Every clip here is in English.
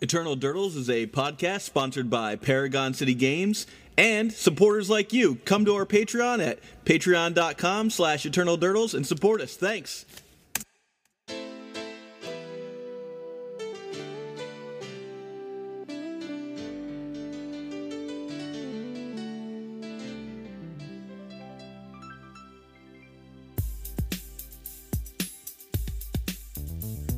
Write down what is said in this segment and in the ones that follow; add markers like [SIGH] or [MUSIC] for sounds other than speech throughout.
Eternal Durdles is a podcast sponsored by Paragon City Games and supporters like you. Come to our Patreon at patreon.com slash Eternal Durdles and support us. Thanks.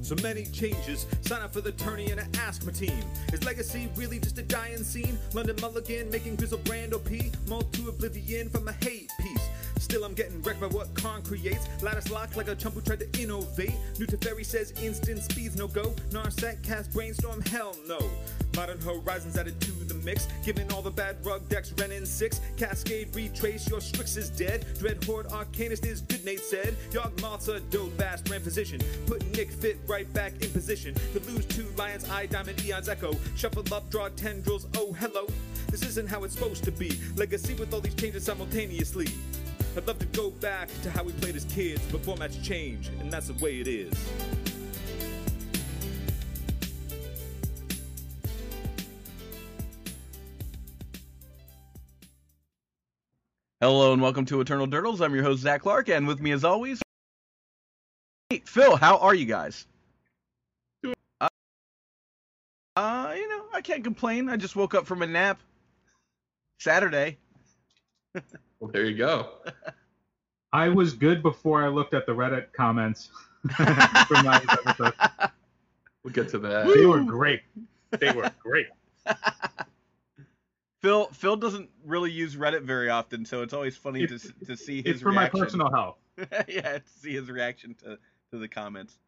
So many changes. Sign up for the tourney and ask my team. Is legacy really just a dying scene? London Mulligan making Griselbrand OP. Mold to oblivion from a hate piece. Still, I'm getting wrecked by what Karn creates. Lattice lock like a chump who tried to innovate. New Teferi says instant speeds no go. Narset cast brainstorm, hell no. Modern Horizons added to the mix. Giving all the bad rug decks Wrenn and 6. Cascade retrace, your Strix is dead. Dread Horde Arcanist is good, Nate said. Yawgmoth's a dope ass brand physician. Put Nick Fit right back in position. To lose two Lions, Eye Diamond, Eon's Echo. Shuffle up, draw tendrils, oh hello. This isn't how it's supposed to be. Legacy with all these changes simultaneously. I'd love to go back to how we played as kids, but formats change, and that's the way it is. Hello and welcome to Eternal Durdles. I'm your host, Zach Clark, and with me as always, hey, Phil, how are you guys? Uh, uh, you know, I can't complain. I just woke up from a nap. Saturday. [LAUGHS] Well, there you go. I was good before I looked at the Reddit comments from last episode. We'll get to that. They were great. They were great. [LAUGHS] Phil Phil doesn't really use Reddit very often, so it's always funny to to see his It's for reaction. my personal health. [LAUGHS] yeah, to see his reaction to, to the comments.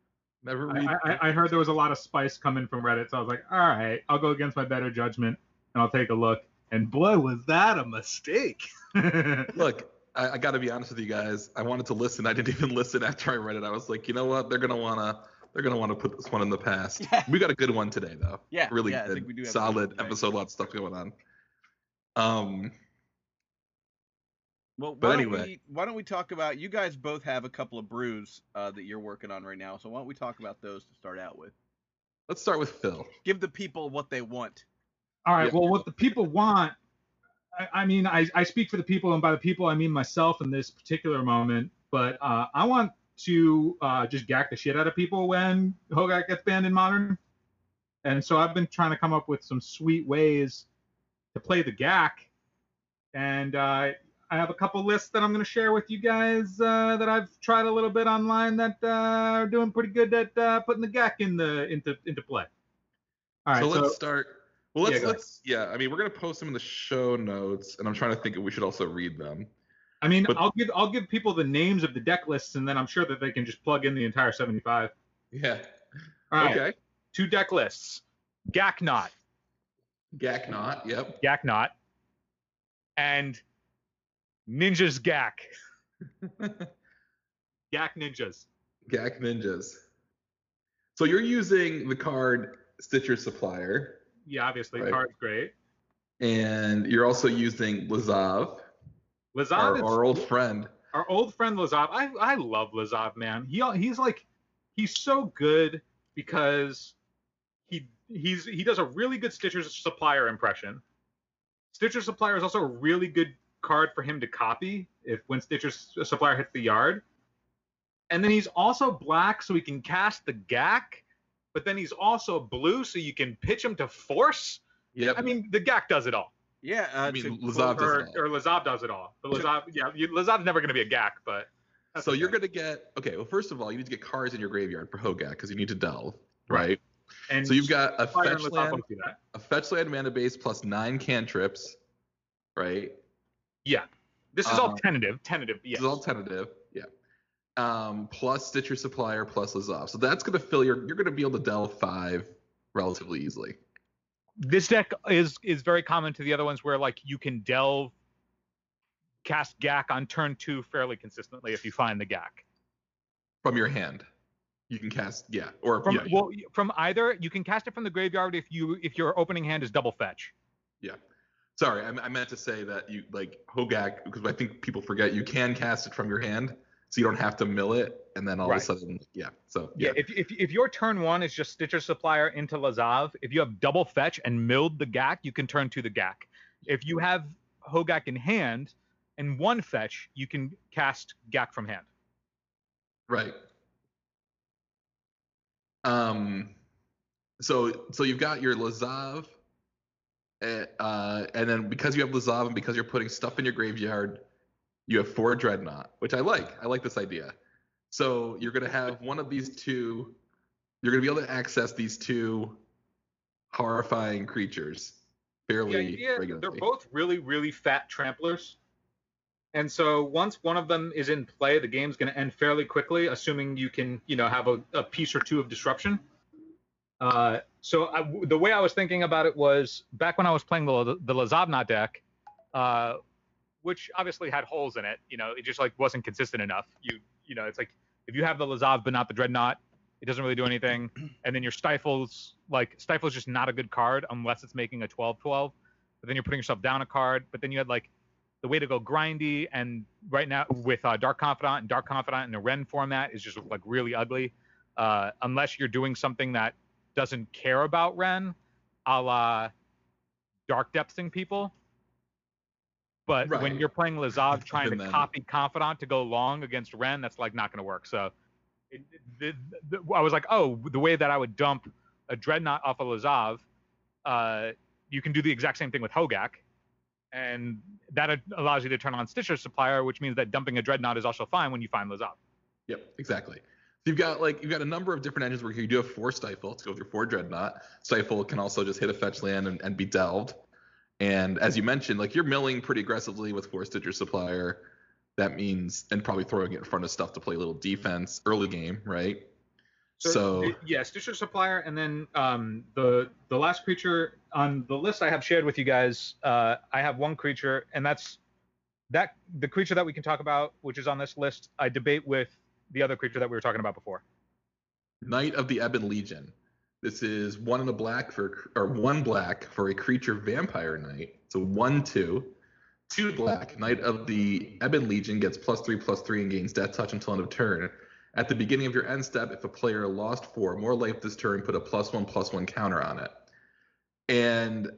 Never read. I, I, I heard there was a lot of spice coming from Reddit, so I was like, all right, I'll go against my better judgment and I'll take a look. And boy, was that a mistake. [LAUGHS] Look, I, I got to be honest with you guys. I wanted to listen. I didn't [LAUGHS] even listen after I read it. I was like, you know what? They're gonna wanna. They're gonna want to put this one in the past. Yeah. We got a good one today, though. Yeah, really yeah, good, think we do have a good solid episode. Lots of stuff going on. Um, Well, But why don't anyway. we, why don't we talk about? You guys both have a couple of brews uh, that you're working on right now, so why don't we talk about those to start out with? let's start with Phil. Give the people what they want. All right, Yeah. well, what the people want, I, I mean, I, I speak for the people, and by the people, I mean myself in this particular moment, but uh, I want to uh, just gack the shit out of people when Hogaak gets banned in Modern. And so I've been trying to come up with some sweet ways to play the gack. And uh, I have a couple lists that I'm going to share with you guys uh, that I've tried a little bit online that uh, are doing pretty good at uh, putting the GAC in the into into play. All right, so so, let's start. Well, let's Yeah, let's yeah. I mean, we're gonna post them in the show notes, and I'm trying to think if we should also read them. I mean, but- I'll give I'll give people the names of the deck lists, and then I'm sure that they can just plug in the entire 75. Yeah. All right, okay. two deck lists: GAC Knot, Gak not. Yep. GAC Knot, and Ninjas GAC. [LAUGHS] GAC Ninjas. Gak ninjas. So you're using the card Stitcher Supplier, Yeah, obviously, Right. card's great. and you're also using Lazav, Lazav our, is our old friend. our old friend Lazav. I I love Lazav, man. He he's like he's so good because he he's he does a really good Stitcher supplier impression. Stitcher supplier is also a really good card for him to copy if when Stitcher supplier hits the yard. And then he's also black, so he can cast the GAC, but then he's also blue, so you can pitch him to force. Yeah, I mean, the GAC does it all. Yeah, uh, I mean, Lazav does or, it all. or Lazav does it all. But Lazav, yeah, you, Lazav's never going to be a GAC, but. that's so you're gonna get okay. Well, first of all, you need to get cards in your graveyard for Hogaak because you need to delve, right? And So you've got a Fire and fetch land, both do that. a fetch land mana base plus nine cantrips, right? Yeah. This is all Um, tentative. Tentative. Yes. This is all tentative. Yeah. Um, plus Stitcher Supplier plus Lazav. So that's gonna fill your. You're gonna be able to delve five relatively easily. this deck is is very common to the other ones where like you can delve cast Gak on turn two fairly consistently if you find the Gak. From your hand, you can cast yeah, or From yeah, well, from either you can cast it from the graveyard if you if your opening hand is double fetch. yeah. Sorry, I, I meant to say that you like Hogaak because I think people forget you can cast it from your hand, so you don't have to mill it, and then all Right. of a sudden, yeah. So Yeah, yeah, if, if if your turn one is just Stitcher Supplier into Lazav, if you have double fetch and milled the Gak, you can turn to the Gak. If you have Hogaak in hand and one fetch, you can cast Gak from hand. Right. Um, so so you've got your Lazav, eh, uh, and then because you have Lazav and because you're putting stuff in your graveyard, you have four Dreadnought, which I like. I like this idea. So you're gonna have one of these two. You're gonna be able to access these two horrifying creatures fairly The idea, regularly. they're both really, really fat tramplers. And so once one of them is in play, the game's going to end fairly quickly, assuming you can, you know, have a, a piece or two of disruption. Uh, so I, the way I was thinking about it was back when I was playing the, the Lazavna deck, uh, which obviously had holes in it. You know, it just like wasn't consistent enough. You, you know, it's like if you have the Lazav but not the Dreadnought, it doesn't really do anything. [CLEARS THROAT] And then your Stifles, like Stifle's just not a good card unless it's making a 12-12. But then you're putting yourself down a card. But then you had like the way to go grindy, and right now with uh, Dark Confidant and Dark Confidant in the Wrenn format is just like really ugly. Uh, unless you're doing something that doesn't care about Wrenn, a la Dark Depthing people. But when you're playing Lazav [LAUGHS] trying to then. copy Confidant to go long against Wrenn, that's like not going to work. So it, the, the, I was like, oh, the way that I would dump a Dreadnought off of Lazav, uh, you can do the exact same thing with Hogaak. And that allows you to turn on Stitcher Supplier, which means that dumping a Dreadnought is also fine when you find Lazav. Yep, exactly. So you've got like you've got a number of different engines where you do have four stifle to go with your four dreadnought. Stifle can also just hit a fetch land and, and be delved. And as you mentioned, like you're milling pretty aggressively with four Stitcher Supplier. That means and probably throwing it in front of stuff to play a little defense early game, right? So, it- yeah, Stitcher Supplier, and then um, the the last creature on the list I have shared with you guys. Uh, I have one creature, and that's that the creature that we can talk about, which is on this list. I debate with the other creature that we were talking about before. Knight of the Ebon Legion. This is one in a black for or one black for a creature vampire knight. So one two, two black. Knight of the Ebon Legion gets plus three plus three and gains death touch until end of turn. At the beginning of your end step, if a player lost four more life this turn, put a plus one plus one counter on it. And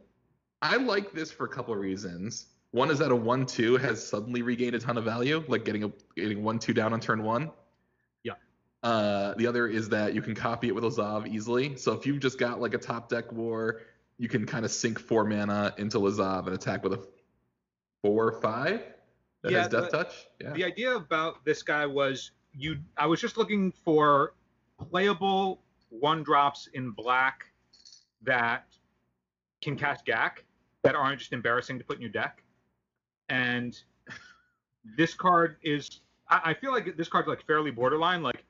I like this for a couple of reasons. One is that a one two has suddenly regained a ton of value, like getting a getting one two down on turn one. Uh, the other is that you can copy it with Lazav easily. So if you've just got like a top deck war, you can kind of sink four mana into Lazav and attack with a four or five that Yeah, has death the- touch. Yeah. The idea about this guy was you. I was just looking for playable one drops in black that can cast Gak that aren't just embarrassing to put in your deck. And this card is. I, I feel like this card's like fairly borderline. Like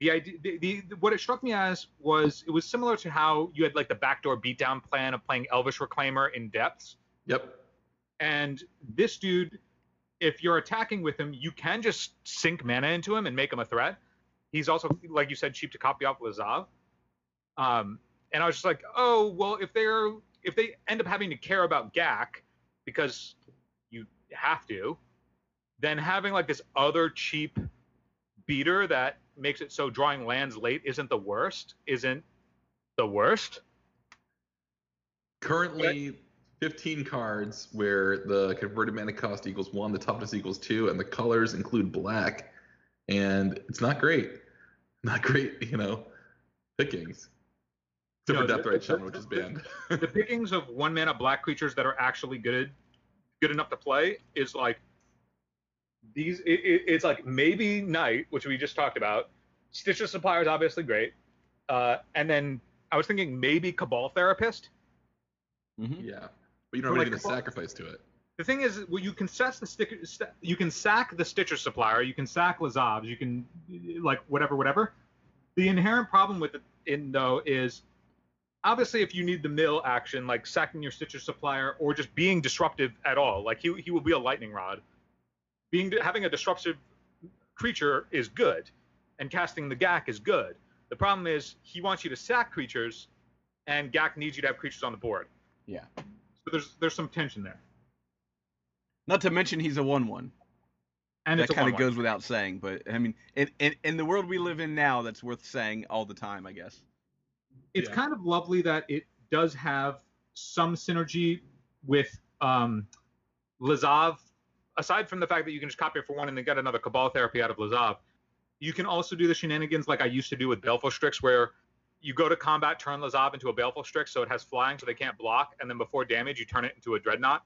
the idea, the, the what it struck me as was it was similar to how you had like the backdoor beatdown plan of playing Elvish Reclaimer in depths. Yep. And this dude, if you're attacking with him, you can just sink mana into him and make him a threat. He's also, like you said, cheap to copy off Lazav. Um, and I was just like, oh well, if they're if they end up having to care about Gak because you have to, then having like this other cheap beater that makes it so drawing lands late isn't the worst. Isn't the worst. Currently, 15 cards where the converted mana cost equals one, the toughness equals two, and the colors include black. And it's not great. Not great, [LAUGHS] you know, pickings. Except No, for Death the- Right Shaman, which is banned. the pickings of one mana black creatures that are actually good good enough to play is like these it, it, it's like maybe knight which we just talked about stitcher supplier is obviously great uh, and then i was thinking maybe cabal therapist Mhm. yeah. But you don't For, have like, anything to sacrifice to it. the thing is well, you can set the sticker st- you can sack the stitcher supplier you can sack lazavs you can like whatever whatever the inherent problem with it in though is obviously if you need the mill action, like sacking your Stitcher supplier or just being disruptive at all, like he he will be a lightning rod. Being having a disruptive creature is good, and casting the Gak is good. The problem is he wants you to sack creatures, and Gak needs you to have creatures on the board. Yeah. So there's there's some tension there. Not to mention he's a one-one. And that kind of goes without saying, but I mean, in, in in the world we live in now, that's worth saying all the time, I guess. it's Yeah. kind of lovely that it does have some synergy with um, Lazav. Aside from the fact that you can just copy it for one and then get another Cabal therapy out of Lazav, you can also do the shenanigans like I used to do with Baleful Strix, where you go to combat, turn Lazav into a Baleful Strix, so it has flying, so they can't block, and then before damage, you turn it into a Dreadnought.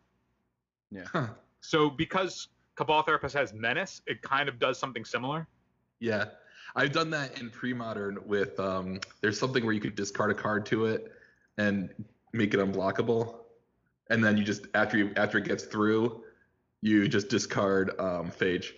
Huh. So because Cabal Therapist has Menace, it kind of does something similar. Yeah, I've done that in pre-modern with um. There's something where you could discard a card to it and make it unblockable, and then you just after you after it gets through, you just discard um Phage.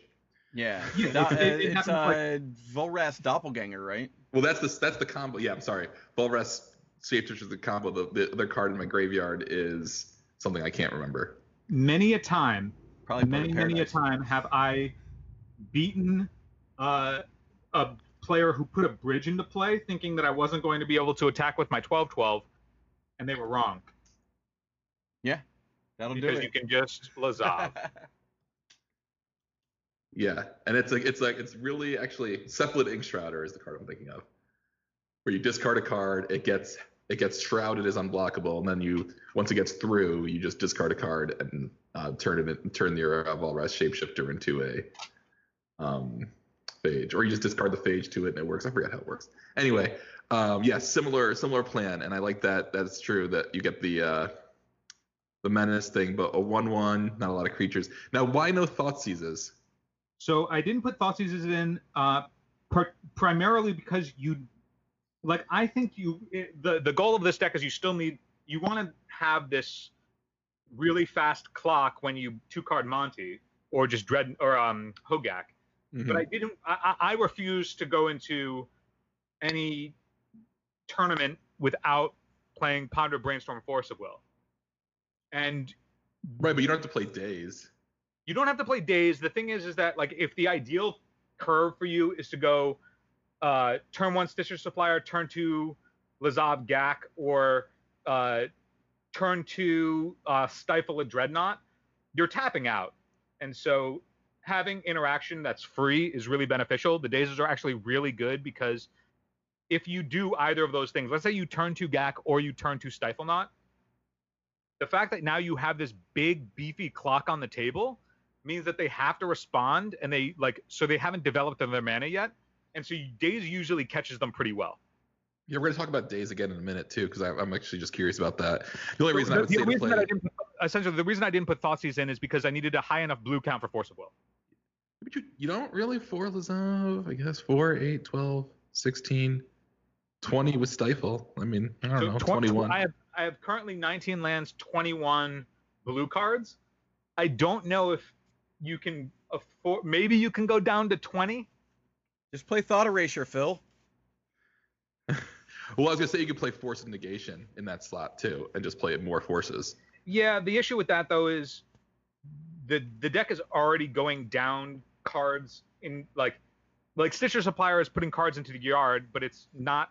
Yeah. [LAUGHS] Yeah, Do- it- it- it it's happens uh, like- Volrath's Doppelganger, right? Well, that's the that's the combo. Yeah, I'm sorry. Volrath's Shapeshifter is the combo. The, the other card in my graveyard is something I can't remember. Many a time Probably many many a time have I beaten uh, a player who put a bridge into play, thinking that I wasn't going to be able to attack with my 12-12, and they were wrong That'll do because it. you can just [LAUGHS] lazav. Yeah, and it's like it's like it's really actually Cephalid Inkshrouder is the card I'm thinking of, where you discard a card, it gets it gets shrouded as unblockable, and then you once it gets through, you just discard a card and uh, turn it turn your uh, Volrath's shapeshifter into a um phage, or you just discard the phage to it and it works. I forget how it works. Anyway, um, yeah, similar similar plan, and I like that. That's true that you get the uh, the menace thing, but a one one, not a lot of creatures. Now, why no thought seizes? so I didn't put thought seizes in uh, per- primarily because you, like, I think you it, the the goal of this deck is you still need you want to have this really fast clock when you two card Monty or just Dread or um Hogaak. but I didn't. I, I refused to go into any tournament without playing Ponder Brainstorm Force of Will. And Right, but you don't have to play Daze. you don't have to play Daze. The thing is, is that like if the ideal curve for you is to go uh, turn one Stitcher Supplier, turn two Lazav Gak, or uh, turn two uh, Stifle a Dreadnought, you're tapping out. And so having interaction that's free is really beneficial. The dazes are actually really good because if you do either of those things, let's say you turn to Gak or you turn to Stifle Knot, the fact that now you have this big beefy clock on the table means that they have to respond and they like so they haven't developed their mana yet and so Daze usually catches them pretty well Yeah, we're gonna talk about Daze again in a minute too, because I'm actually just curious about that. The only reason I would the say to reason play, that I didn't put, essentially the reason I didn't put Thoughtseize in is because I needed a high enough blue count for Force of Will. but you, you don't really four Lazav, I guess 4, 8, 12, 16, 20 with Stifle. I mean, I don't So know, tw- 21. I have I have currently 19 lands, 21 blue cards. I don't know if you can afford. Maybe you can go down to 20. Just play Thought Erasure, Phil. [LAUGHS] Well, I was gonna say you could play Force of Negation in that slot too, and just play it more forces. Yeah, the issue with that though is the the deck is already going down cards in like like Stitcher Supplier is putting cards into the yard, but it's not.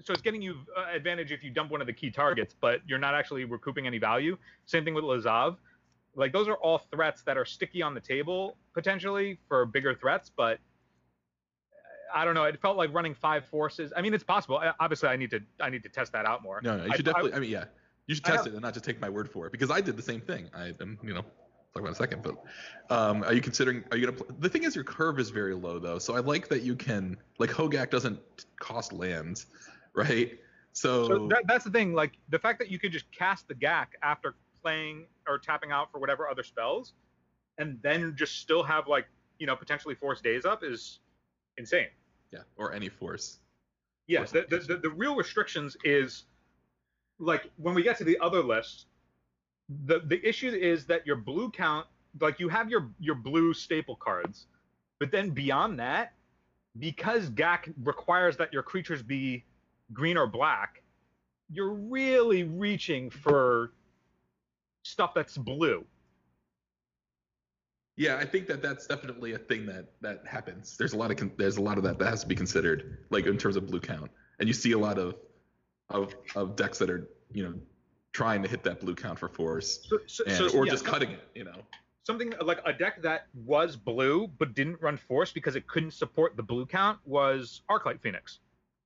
So it's getting you uh, advantage if you dump one of the key targets, but you're not actually recouping any value. Same thing with Lazav. Like those are all threats that are sticky on the table potentially for bigger threats, but uh, I don't know. It felt like running five forces. I mean, it's possible. I- Obviously, I need to I need to test that out more. No, no, you should I- definitely. I, mean, yeah, you should test it and not just take my word for it because I did the same thing. I, am you know, talk about in a second. But um, are you considering? Are you gonna? Pl- the thing is, your curve is very low though, so I like that you can like Hogaak doesn't cost lands, [LAUGHS] right? So, So that, that's the thing. Like the fact that you could just cast the GAC after playing or tapping out for whatever other spells, and then just still have like you know potentially force Daze up is insane. yeah, or any force. Yes, the, the, the, the real restrictions is like when we get to the other list, the the issue is that your blue count, like you have your your blue staple cards, but then beyond that, because GAC requires that your creatures be green or black, you're really reaching for stuff that's blue. Yeah, I think that that's definitely a thing that that happens. There's a lot of con- there's a lot of that that has to be considered, like in terms of blue count, and you see a lot of of of decks that are you know trying to hit that blue count for force, So, so, and, so, or yeah, just cutting it. You know. something like a deck that was blue but didn't run force because it couldn't support the blue count was Arclight Phoenix.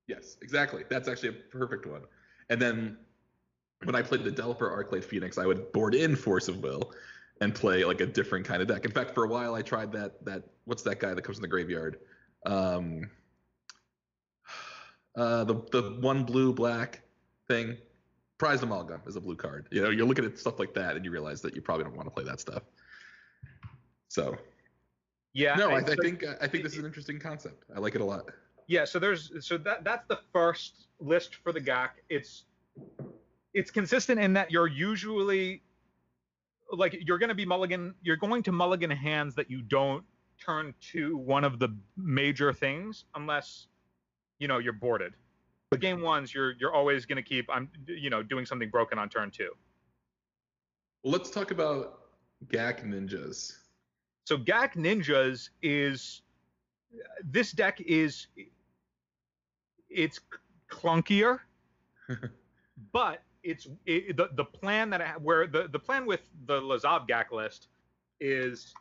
Yes, exactly. That's actually a perfect one. And then when I played the Developer Arclight Phoenix, I would board in Force of Will and play like a different kind of deck. In fact, for a while I tried that that what's that guy that comes in the graveyard? Um [SIGHS] uh the the one blue black thing. Prized Amalgam is a blue card. You know, you're looking at stuff like that and you realize that you probably don't want to play that stuff. So Yeah. no, I, and I think I think this is an interesting concept. I like it a lot. Yeah, so there's so that that's the first list for the GAC. It's it's consistent in that you're usually like you're going to be mulligan you're going to mulligan hands that you don't turn to one of the major things unless you know you're boarded. But game ones you're you're always going to keep I'm you know doing something broken on turn 2. Well, let's talk about GAC ninjas. So GAC Ninjas is this deck is it's clunkier, [LAUGHS] but it's it, the the plan that I, where the the plan with the Lazav GAC list is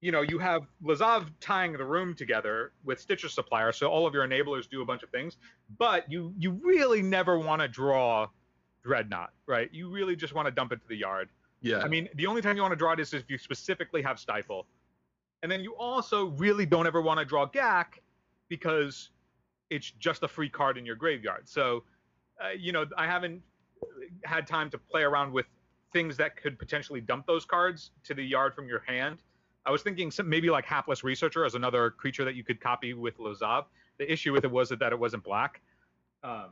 you know you have Lazav tying the room together with Stitcher Supplier, so all of your enablers do a bunch of things, but you you really never want to draw Dreadnought, right? You really just want to dump it to the yard. Yeah. I mean, the only time you want to draw it is if you specifically have Stifle. And then you also really don't ever want to draw GAC because it's just a free card in your graveyard. So, uh, you know, I haven't had time to play around with things that could potentially dump those cards to the yard from your hand. I was thinking some, maybe like Hapless Researcher as another creature that you could copy with Lazav. The issue with it was that it wasn't black. Um,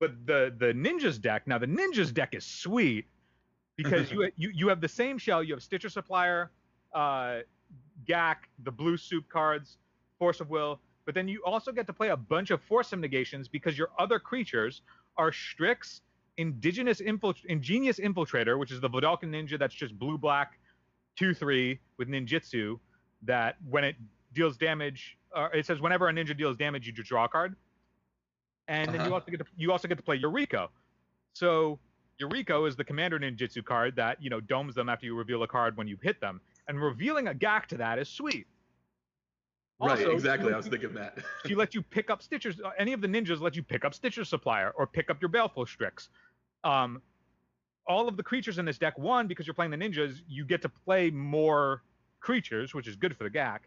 but the the Ninjas deck, now the Ninjas deck is sweet because [LAUGHS] you, you you have the same shell. You have Stitcher Supplier, uh, GAC, the blue soup cards, Force of Will, but then you also get to play a bunch of Force negations because your other creatures are Strix, Indigenous Infil- Ingenious Infiltrator, which is the Vedalken Ninja that's just blue black, two three with ninjutsu. That when it deals damage, uh, it says whenever a ninja deals damage, you draw a card. And then you Uh-huh. also get to you also get to play Yuriko. So Yuriko is the commander ninjutsu card that you know domes them after you reveal a card when you hit them, and revealing a Gak to that is sweet. Right. Also, exactly. she I was thinking that. [LAUGHS] she let you pick up Stitchers. uh, Any of the ninjas let you pick up Stitcher Supplier or pick up your Baleful Strix. Um, all of the creatures in this deck, one because you're playing the ninjas, you get to play more creatures, which is good for the GAC.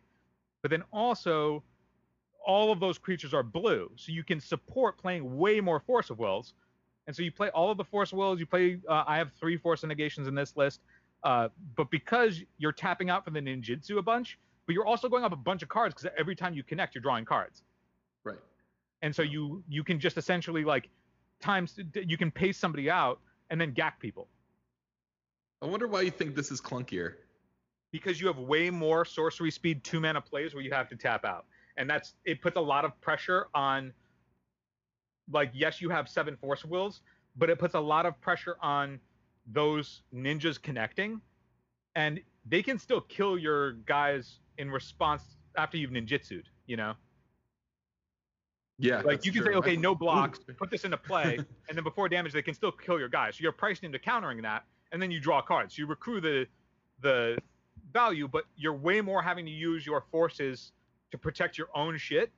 But then also, all of those creatures are blue, so you can support playing way more Force of Wills. And so you play all of the Force of Wills. You play. Uh, I have three Force of Negations in this list. Uh, but because you're tapping out for the ninjutsu a bunch, but you're also going up a bunch of cards because every time you connect, you're drawing cards right. and so you you can just essentially like times you can pace somebody out and then gack people I wonder why you think this is clunkier. because you have way more sorcery speed two mana plays where you have to tap out and that's it puts a lot of pressure on like yes you have seven force wills but it puts a lot of pressure on those ninjas connecting and they can still kill your guys in response after you've ninjutsued you know Yeah. Like you can true. say, okay, no blocks, put this into play, [LAUGHS] and then before damage, they can still kill your guy. So you're priced into countering that, and then you draw cards. You recruit the the value, but you're way more having to use your forces to protect your own shit,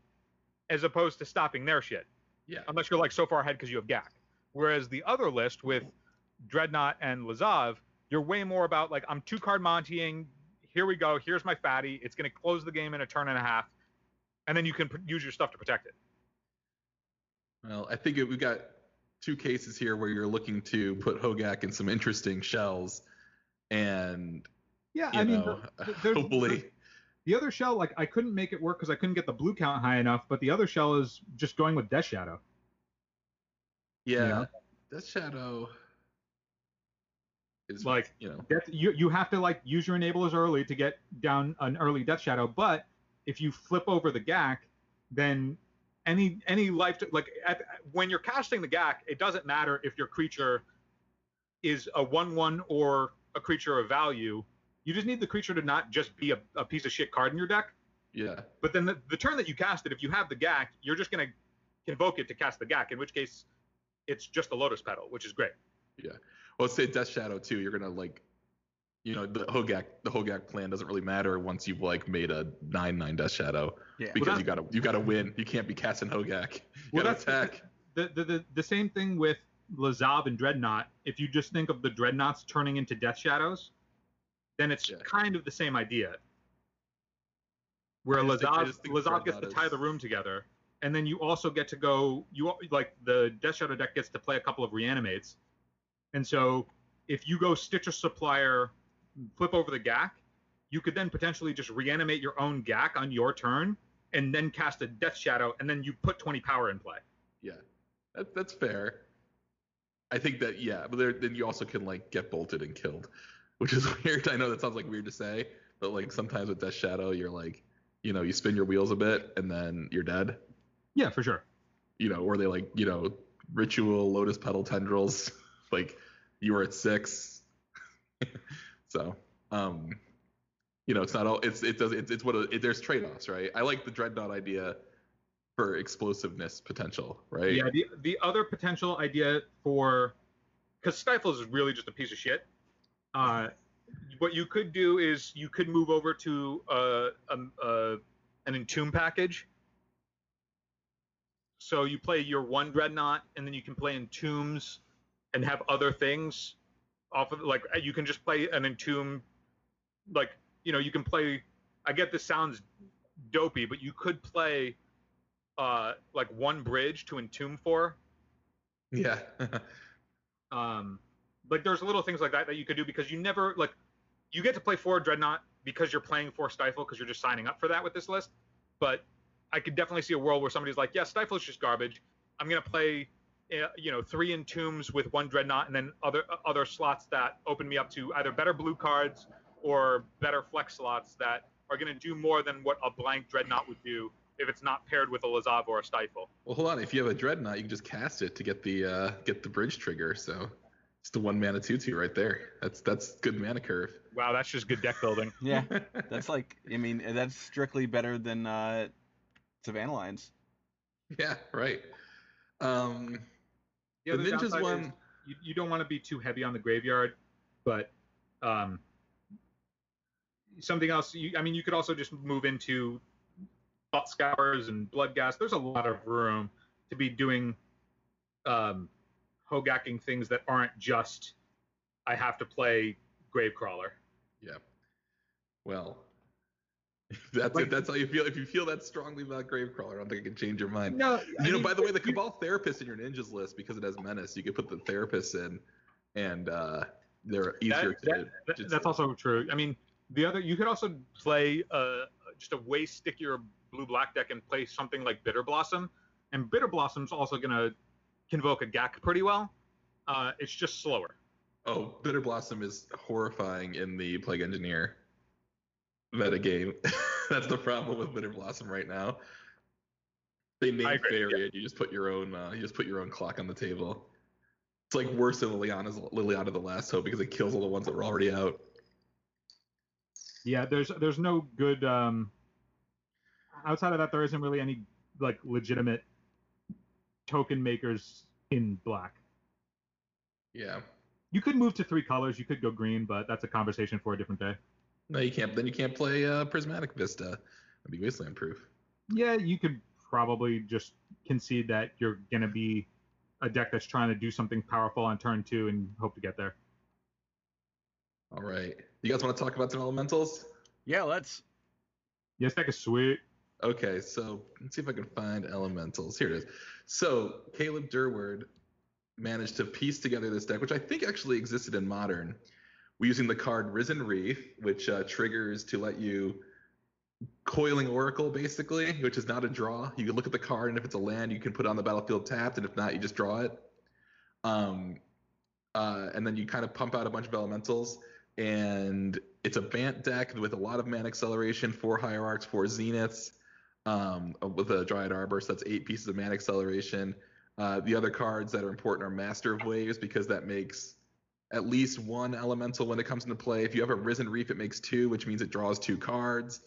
as opposed to stopping their shit. Yeah. Unless you're like so far ahead because you have GAC. Whereas the other list with Dreadnought and Lazav, you're way more about like I'm two card Montying. Here we go. Here's my fatty. It's going to close the game in a turn and a half, and then you can pr- use your stuff to protect it. Well, I think it, we've got two cases here where you're looking to put Hogaak in some interesting shells, and Yeah, you I mean, know, the- [LAUGHS] the- there's- hopefully, The other shell, like I couldn't make it work because I couldn't get the blue count high enough. But the other shell is just going with Death Shadow. yeah, know? Death Shadow is Like, you know, Death, you you have to like use your enablers early to get down an early Death Shadow. But if you flip over the GAC, then any any life like at, when you're casting the GAC, it doesn't matter if your creature is a one-one or a creature of value. You just need the creature to not just be a, a piece of shit card in your deck. Yeah. But then the, the turn that you cast it, if you have the GAC, you're just gonna convoke it to cast the GAC. In which case, it's just a Lotus Petal, which is great. Yeah. Well, say Death Shadow too. You're gonna like, you know, the Hogaak the Hogaak plan doesn't really matter once you've like made a nine nine Death Shadow Yeah. because Well, you gotta you gotta win. You can't be casting Hogaak. You Well, gotta attack. The, the the the same thing with Lazav and Dreadnought. If you just think of the Dreadnoughts turning into Death Shadows, then it's Yeah. kind of the same idea. Where I just think- I Lazav Lazav gets to tie is- the room together, and then you also get to go. You like the Death Shadow deck gets to play a couple of reanimates, and so if you go stitch a Supplier, flip over the GAC, you could then potentially just reanimate your own GAC on your turn, and then cast a Death Shadow, and then you put 20 power in play. Yeah, that, that's fair. I think that yeah, but there, then you also can like get bolted and killed, which is [LAUGHS] weird. I know that sounds like weird to say, but like sometimes with Death Shadow, you're like, you know, you spin your wheels a bit and then you're dead. Yeah, for sure. You know, or they like, you know, ritual lotus petal tendrils, [LAUGHS] like you were at six. [LAUGHS] so, um, you know, it's not all. It's it does it's it's what it, there's trade offs, right? I like the dreadnought idea for explosiveness potential, right? Yeah, the the other potential idea for because Stifles is really just a piece of shit. Uh, what you could do is you could move over to uh, um, uh, an entomb package. So you play your one dreadnought, and then you can play entombs and have other things off of like you can just play an entomb, like you know you can play. I get this sounds dopey, but you could play uh like one bridge to entomb for Yeah. [LAUGHS] um like there's little things like that that you could do because you never like you get to play four dreadnought because you're playing for stifle because you're just signing up for that with this list but i could definitely see a world where somebody's like yeah stifle is just garbage i'm going to play uh, you know three entombs with one dreadnought and then other uh, other slots that open me up to either better blue cards or better flex slots that are going to do more than what a blank dreadnought would do if it's not paired with a lazav or a stifle well, hold on. If you have a dreadnought, you can just cast it to get the uh, get the bridge trigger. So it's the one mana two two right there. That's that's good mana curve. wow that's just good deck building [LAUGHS] Yeah. That's like, I mean, that's strictly better than uh, Savannah Lions. yeah, right. Um, The the ninjas one. you, you don't want to be too heavy on the graveyard, but um, something else. You, I mean, you could also just move into thought scours and Bloodghast. There's a lot of room to be doing um, hogacking things that aren't just I have to play Gravecrawler. Yeah. Well, [LAUGHS] that's Like- it. That's how you feel. If you feel that strongly about Gravecrawler, I don't think I can change your mind. No, You know, by the way, the Cabal Therapist in your ninjas list because it has Menace, you could put the Therapist in, and uh, they're easier that- to. That- to- that's also true. I mean, the other you could also play uh, just a way stickier blue black deck and play something like Bitter Blossom, and Bitter Blossom's also gonna convoke a Gak pretty well. Uh, it's just slower. Oh, Bitter Blossom is horrifying in the Plague Engineer meta game. [LAUGHS] That's the problem with Bitter Blossom right now. They name fairy and you just put your own uh, you just put your own clock on the table. It's like worse than Liliana's Liliana the Last Hope because it kills all the ones that were already out. Yeah, there's there's no good um, outside of that. There isn't really any like legitimate token makers in black. Yeah. You could move to three colors. You could go green, but that's a conversation for a different day. No, you can't. Then you can't play uh, Prismatic Vista. That'd be wasteland proof. Yeah, you could probably just concede that you're gonna be a deck that's trying to do something powerful on turn two and hope to get there. All right. You guys want to talk about some elementals? Yeah, let's. Yes, deck is sweet. Okay, so let's see if I can find elementals. Here it is. So Caleb Durward managed to piece together this deck, which I think actually existed in modern. We're using the card Risen Reef, which uh, triggers to let you coiling Oracle, basically, which is not a draw. You can look at the card, and if it's a land, you can put on the battlefield tapped, and if not, you just draw it. Um, uh, and then you kind of pump out a bunch of elementals, and it's a Bant deck with a lot of mana acceleration, four hierarchs, four zeniths. um, with a Dryad Arbor. So that's eight pieces of mana acceleration. Uh, the other cards that are important are Master of Waves because that makes at least one elemental when it comes into play. If you have a Risen Reef, it makes two, which means it draws two cards.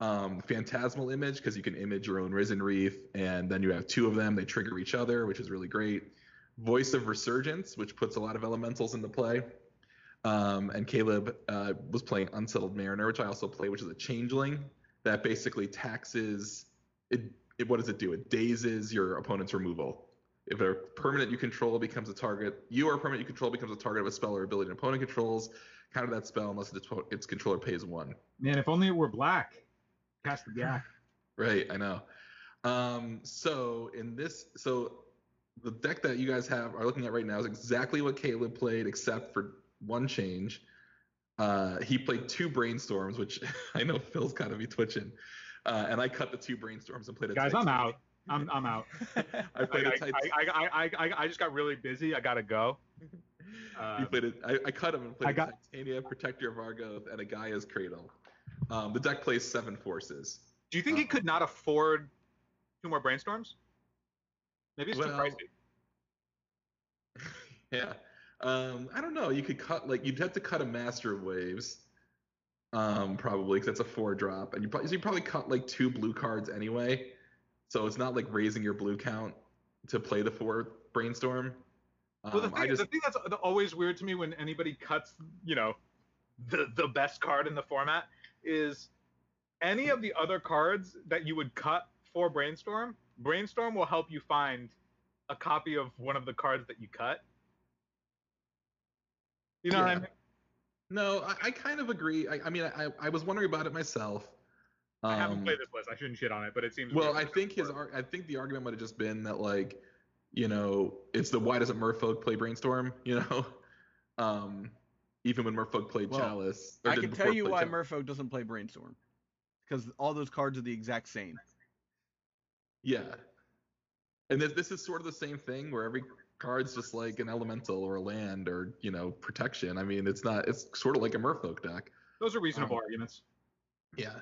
Um, Phantasmal Image because you can image your own Risen Reef, and then you have two of them. They trigger each other, which is really great. Voice of Resurgence, which puts a lot of elementals into play. Um, and Caleb uh, was playing Unsettled Mariner, which I also play, which is a changeling that basically taxes it, it. What does it do? It dazes your opponent's removal. If a permanent you control becomes a target, you or a permanent you control becomes a target of a spell or ability an opponent controls, counter that spell unless its, its controller pays one. Man, if only it were black. Cast the gap. [LAUGHS] Right, I know. Um, so in this, so the deck that you guys have are looking at right now is exactly what Caleb played, except for one change. Uh, he played two brainstorms, which [LAUGHS] I know Phil's kind of be twitching. Uh, and I cut the two brainstorms and played a Guys, I'm out. I'm [LAUGHS] I'm out. [LAUGHS] I played I, a tight. I, I, I, I, I just got really busy. I gotta go. [LAUGHS] you Uh, played it. I, I cut him and played I a got- Titania, Protector of Argoth, and a Gaea's Cradle. Um, the deck plays seven forces. do you think he uh, could not afford two more brainstorms? Maybe it's too pricey. Yeah. Um, I don't know. You could cut like you'd have to cut a Master of Waves, um, probably because that's a four drop, and you probably so you probably cut like two blue cards anyway. So it's not like raising your blue count to play the four brainstorm. Um, Well, the thing, just the thing that's always weird to me when anybody cuts, you know, the the best card in the format is any of the other cards that you would cut for brainstorm. Brainstorm will help you find a copy of one of the cards that you cut. You know what I mean? no, I, I kind of agree. I, I mean, I, I was wondering about it myself. I haven't Um, played this list. I shouldn't shit on it, but it seems. Well. I think his ar- I think the argument might have just been that like, you know, it's the why doesn't Merfolk play Brainstorm? [LAUGHS] You know, um, even when Merfolk played Well, Chalice. or I can tell you why Chalice. Merfolk doesn't play Brainstorm. Because all those cards are the exact same. Yeah, and this this is sort of the same thing where every card's just like an elemental or a land or you know protection. I mean, it's not. It's sort of like a Merfolk deck. those are reasonable arguments. Yeah.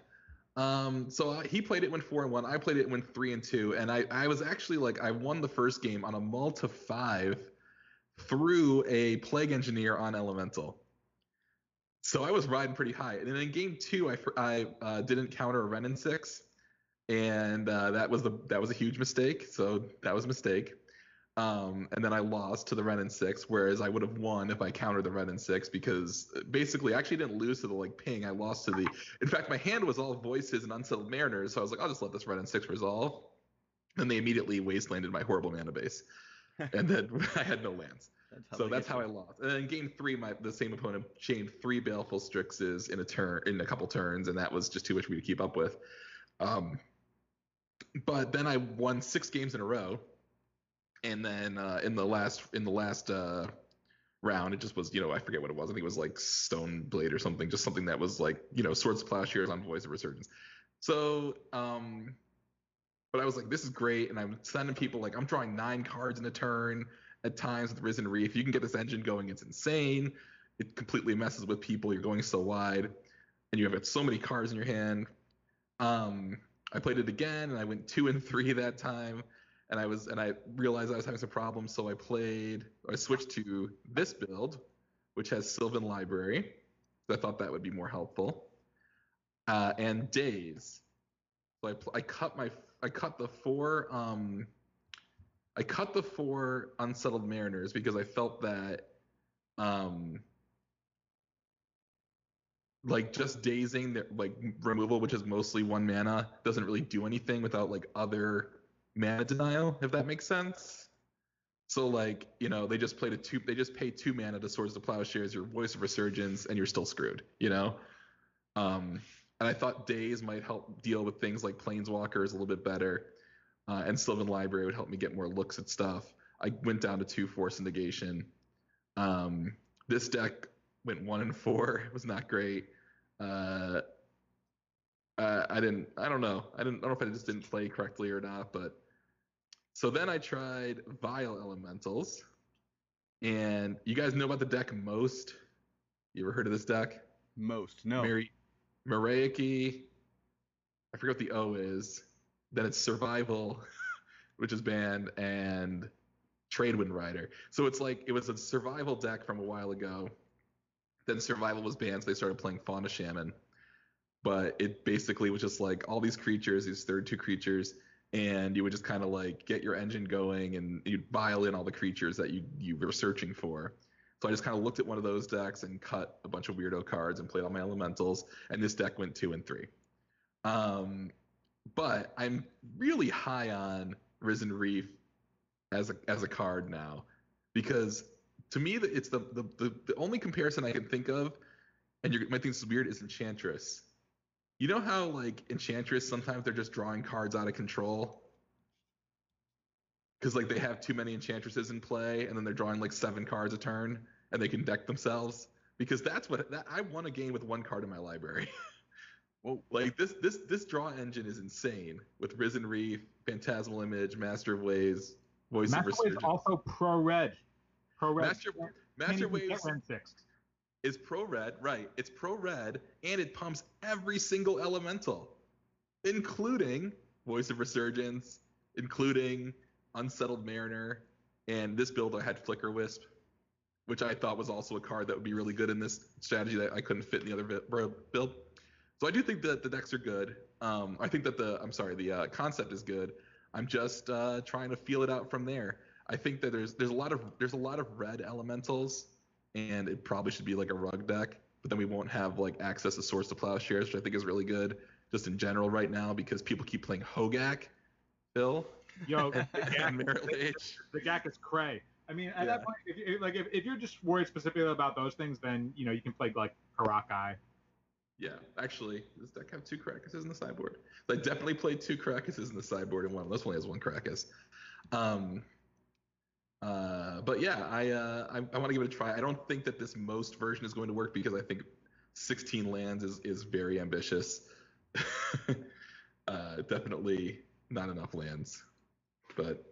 Um, so he played it when four and one. I played it when three and two, and I, I was actually like I won the first game on a mull five through a plague engineer on elemental. So I was riding pretty high, and then in game two, I I uh, didn't counter a Wrenn and six, and uh, that was the that was a huge mistake. So that was a mistake. Um, and then I lost to the Wrenn and six, whereas I would have won if I countered the Wrenn and six because uh, basically I actually didn't lose to the like ping. I lost to the. In fact, my hand was all voices and unsettled mariners, so I was like, I'll just let this Wrenn and six resolve. And they immediately wastelanded my horrible mana base, [LAUGHS] and then [LAUGHS] I had no lands. That's So that's how. I lost. And then game three, my the same opponent chained three baleful strixes in a turn in a couple turns, and that was just too much for me to keep up with. Um, but then I won six games in a row, and then uh, in the last in the last uh, round, it just was you know I forget what it was. I think it was like Stone Blade or something, just something that was like you know Swords Plowshares on Voice of Resurgence. So um, but I was like, this is great, and I'm sending people like I'm drawing nine cards in a turn at times with Risen Reef. You can get this engine going, it's insane. It completely messes with people. You're going so wide, and you have so many cards in your hand. Um, I played it again, and I went two and three [LAUGHS] that time, and I was and I realized I was having some problems, so I played. I switched to this build, which has Sylvan Library. So I thought that would be more helpful. Uh, and Daze. So I, I cut my I cut the four um I cut the four unsettled mariners because I felt that um like just dazing the like removal which is mostly one mana doesn't really do anything without like other mana denial if that makes sense so like you know they just played a two they just pay two mana to swords to plowshares your voice of resurgence and you're still screwed you know um and I thought Daze might help deal with things like Planeswalkers a little bit better, uh, and Sylvan Library would help me get more looks at stuff. I went down to two Force Negation. Um, this deck went one and four. [LAUGHS] It was not great. Uh, uh, I didn't. I don't know. I didn't. I don't know if I just didn't play correctly or not. But so then I tried Vile Elementals, and you guys know about the deck most. You ever heard of this deck? Most. No. Mary Maraiki. I forget what the O is. then it's Survival, [LAUGHS] which is banned, and Tradewind Rider. So it's like it was a survival deck from a while ago. Then Survival was banned, so they started playing Fauna Shaman. But it basically was just like all these creatures, these third two creatures, and you would just kind of like get your engine going and you'd vial in all the creatures that you you were searching for. So I just kind of looked at one of those decks and cut a bunch of weirdo cards and played all my elementals, and this deck went two and three. Um, but I'm really high on Risen Reef as a as a card now because to me it's the the, the, the only comparison I can think of, and you might think this is weird, is Enchantress. You know how like Enchantress sometimes they're just drawing cards out of control because like they have too many Enchantresses in play, and then they're drawing like seven cards a turn, and they can deck themselves. Because that's what that I won a game with one card in my library. [LAUGHS] well, like this this this draw engine is insane with Risen Reef, Phantasmal Image, Master of Ways, Voice Master of Waves Resurgence. also pro red. Pro red. Master Master Waves. Is pro red, right? It's pro red, and it pumps every single elemental, including Voice of Resurgence, including Unsettled Mariner, and this build I had Flicker Wisp, which I thought was also a card that would be really good in this strategy that I couldn't fit in the other build. So I do think that the decks are good. Um, I think that the I'm sorry, the uh, concept is good. I'm just uh, trying to feel it out from there. I think that there's there's a lot of there's a lot of red elementals, and it probably should be like a rug deck. But then we won't have like access to Swords to Plowshares, which I think is really good just in general right now because people keep playing Hogaak, Bill, Yo, [LAUGHS] the Gak, [LAUGHS] the Gak is cray. I mean, at Yeah. that point, if you, like if, if you're just worried specifically about those things, then you know you can play like Karakai. Yeah, actually, does deck have two Karakases in the sideboard? I definitely played two Karakases in the sideboard, and one of those only has one Karakas. Um, uh, but yeah, I uh, I, I want to give it a try. I don't think that this most version is going to work because I think 16 lands is is very ambitious. [LAUGHS] uh, definitely not enough lands. But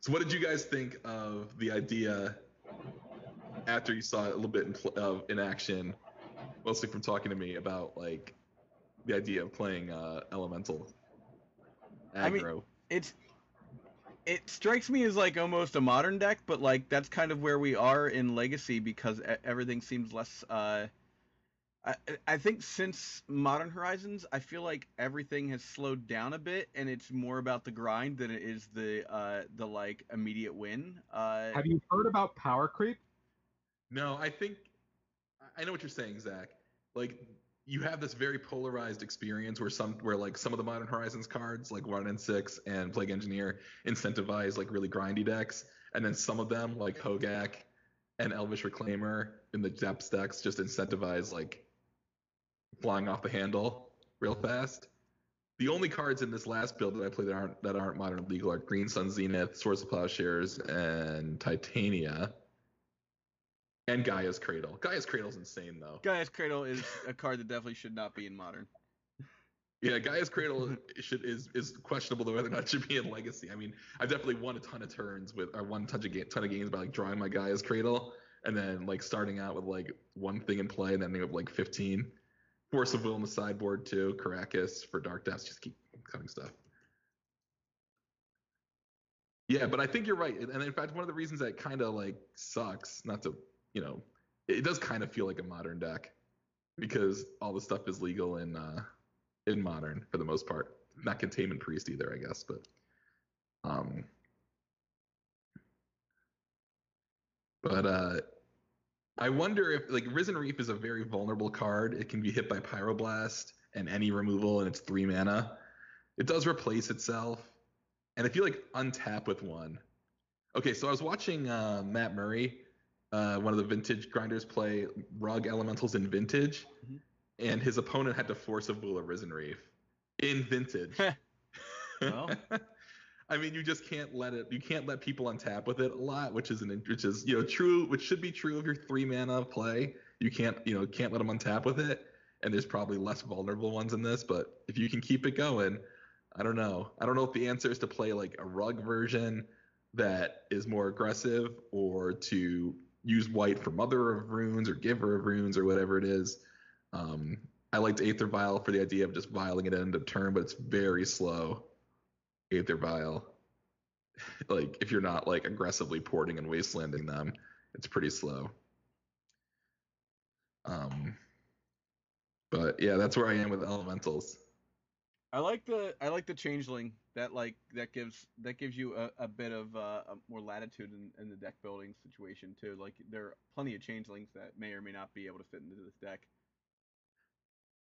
so, what did you guys think of the idea after you saw it a little bit in, pl- of in action? mostly from talking to me about like the idea of playing uh, elemental I mean- it's it strikes me as like almost a modern deck, but like that's kind of where we are in Legacy because e- everything seems less. Uh, I I think since Modern Horizons, I feel like everything has slowed down a bit, and it's more about the grind than it is the uh the like immediate win. Uh, Have you heard about power creep? no, I think I- I know what you're saying, Zach. Like you have this very polarized experience where some where like some of the Modern Horizons cards, like Wrenn and six and Plague Engineer, incentivize like really grindy decks, and then some of them, like Hogaak and Elvish Reclaimer in the depths decks, just incentivize like flying off the handle real fast. The only cards in this last build that I play that aren't that aren't modern legal are Green Sun Zenith, Swords of Plowshares, and Titania. And Gaea's Cradle. Gaea's Cradle's insane though. Gaea's Cradle is a card that definitely should not be in Modern. Yeah, Gaea's Cradle should is is questionable though whether or not it should be in Legacy. I mean, I've definitely won a ton of turns with or won a ton of, ga- ton of games by like drawing my Gaea's Cradle and then like starting out with like one thing in play and then ending up like 15. Force of Will on the sideboard too. Karakas for Dark Depths. Just keep cutting stuff. Yeah, but I think you're right. And in fact, one of the reasons that kind of like sucks, not to, you know, it does kind of feel like a modern deck because all the stuff is legal in uh in modern for the most part. Not containment priest either, I guess, but um but uh I wonder if like Risen Reef is a very vulnerable card. It can be hit by Pyroblast and any removal and it's three mana. It does replace itself. And if you like untap with one. Okay, so I was watching uh, Matt Murray, uh, one of the vintage grinders, play Rug Elementals in Vintage, Mhm. and his opponent had to force a of Risen Reef in Vintage. [LAUGHS] Well. [LAUGHS] I mean, you just can't let it. You can't let people untap with it a lot, which is an which is you know true, which should be true of your three mana play. You can't you know can't let them untap with it, and there's probably less vulnerable ones in this. But if you can keep it going, I don't know. I don't know if the answer is to play like a rug version that is more aggressive, or to use white for Mother of Runes or Giver of Runes or whatever it is. Um, I liked Aether Vial for the idea of just vialing it at end of turn, but it's very slow. Aether Vial. [LAUGHS] like if you're not like aggressively porting and wastelanding them, it's pretty slow. Um, but yeah, that's where I am with elementals. I like the I like the changeling that like that gives that gives you a, a bit of uh, a more latitude in, in the deck building situation too. Like there are plenty of changelings that may or may not be able to fit into this deck.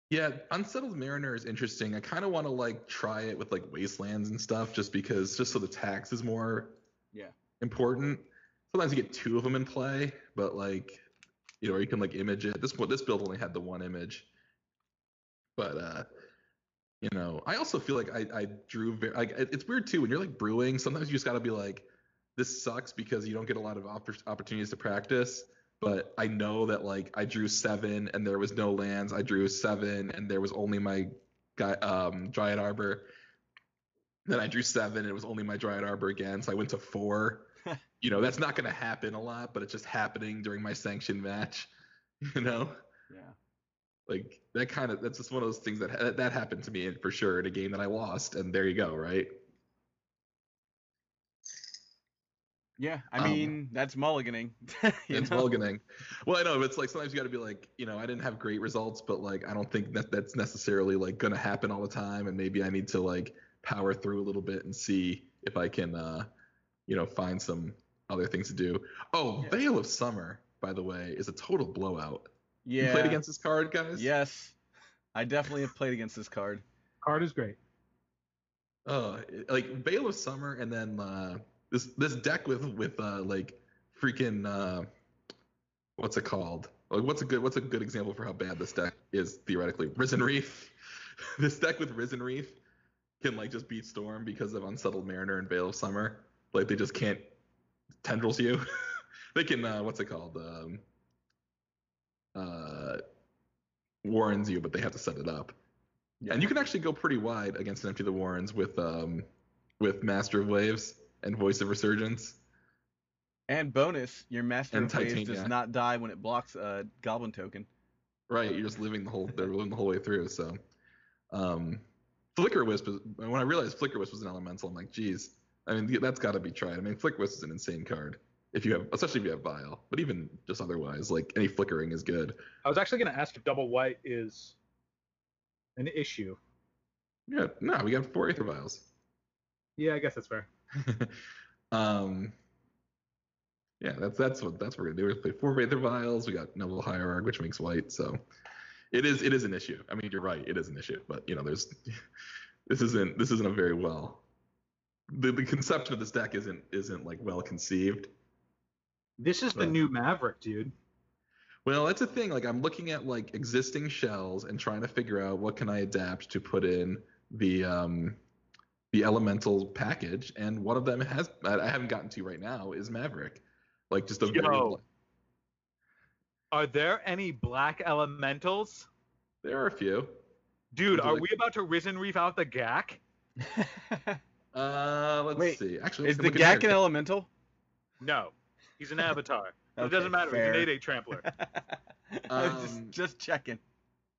Yeah, Unsettled Mariner is interesting. I kind of want to like try it with like wastelands and stuff, just because just so the tax is more Yeah. important. Sometimes you get two of them in play, but like you know, or you can like image it. This point, this build only had the one image, but uh, you know, I also feel like I I drew very like it's weird too when you're like brewing. Sometimes you just got to be like, this sucks because you don't get a lot of oppor- opportunities to practice. But I know that like I drew seven and there was no lands. I drew seven and there was only my guy um Dryad Arbor. Then I drew seven and it was only my Dryad Arbor again. So I went to four [LAUGHS] you know that's not going to happen a lot but it's just happening during my sanctioned match [LAUGHS] you know Yeah. Like that kind of that's just one of those things that that, happened to me for sure in a game that i lost and there you go right Yeah. I Um, mean that's mulliganing. [LAUGHS] it's know? mulliganing well i know but it's like sometimes you got to be like you know i didn't have great results but like i don't think that that's necessarily like going to happen all the time and maybe i need to like power through a little bit and see if i can uh you know find some other things to do oh Yeah. veil of summer by the way is a total blowout Yeah. you played against this card guys Yes. I definitely have played against this card. Card is great. Oh, like Veil of Summer, and then uh, this this deck with with uh, like freaking uh, what's it called? Like what's a good what's a good example for how bad this deck is theoretically? Risen Reef. [LAUGHS] this deck with Risen Reef can like just beat Storm because of Unsettled Mariner and Veil of Summer. Like they just can't tendrils you. [LAUGHS] they can uh, what's it called? Um, uh, warrens you, but they have to set it up. And you can actually go pretty wide against an Empty the Warrens with um with Master of Waves and Voice of Resurgence. And bonus, your Master And of Waves does not die when it blocks a Goblin token. Right, you're just living the whole they're living the whole way through. So um Flicker Wisp is when I realized Flicker Wisp was an elemental, I'm like, geez, I mean that's gotta be tried. I mean Flicker Wisp is an insane card. If you have especially if you have Vial. But even just otherwise, like any flickering is good. I was actually going to ask if double white is an issue. Yeah, no, we got four Aether Vials. Yeah, I guess that's fair. [LAUGHS] um, yeah, that's that's what that's what we're gonna do. We play four Aether Vials. We got Noble Hierarch, which makes white. So it is it is an issue. I mean, you're right, it is an issue. But you know, there's [LAUGHS] this isn't this isn't a very well the, the conception of this deck isn't isn't like well conceived. This is the Right. new Maverick, dude. Well, that's the thing. Like I'm looking at like existing shells and trying to figure out what can I adapt to put in the um the elemental package, and one of them has I I haven't gotten to right now is Maverick. Like just a very Are there any black elementals? there are a few. Dude, Would are like- we about to risen reef out the gack? [LAUGHS] Uh, let's Wait, see. Actually, Is let's the look at Gak an elemental? No. He's an avatar. it doesn't matter. fair. He's an 8 trampler. [LAUGHS] I was just, Um, just checking.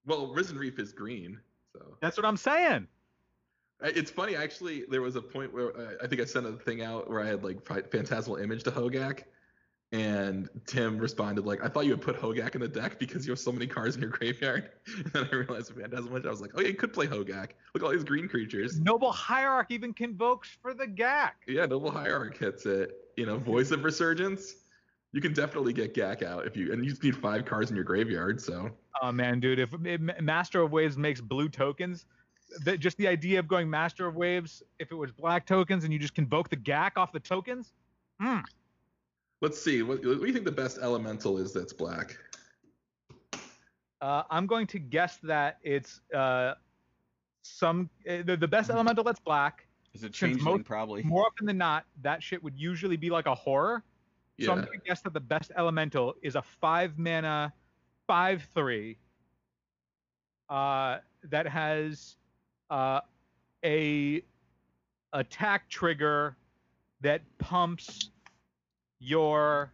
Well, Risen Reef is green, so That's what I'm saying. It's funny. Actually, there was a point where uh, I think I sent a thing out where I had like fi- phantasmal image to Hogaak, and Tim responded like, "I thought you would put Hogaak in the deck because you have so many cards in your graveyard." [LAUGHS] And then I realized phantasmal image. I was like, "Oh yeah, you could play Hogaak. Look at all these green creatures." Noble Hierarch even convokes for the gack. Yeah, Noble Hierarch hits it. You know, Voice of Resurgence. You can definitely get Gak out if you, and you just need five cards in your graveyard. So Oh man, dude, if if Master of Waves makes blue tokens, that just the idea of going Master of Waves, if it was black tokens and you just convoke the gack off the tokens, hmm. Let's see. What, what do you think the best elemental is that's black? Uh, I'm going to guess that it's uh, some uh, the, the best elemental that's black. Is it since changeling most- probably? More often than not, that shit would usually be like a horror. So I'm going to guess that the best elemental is a five mana, five three. Uh, that has uh, a attack trigger that pumps your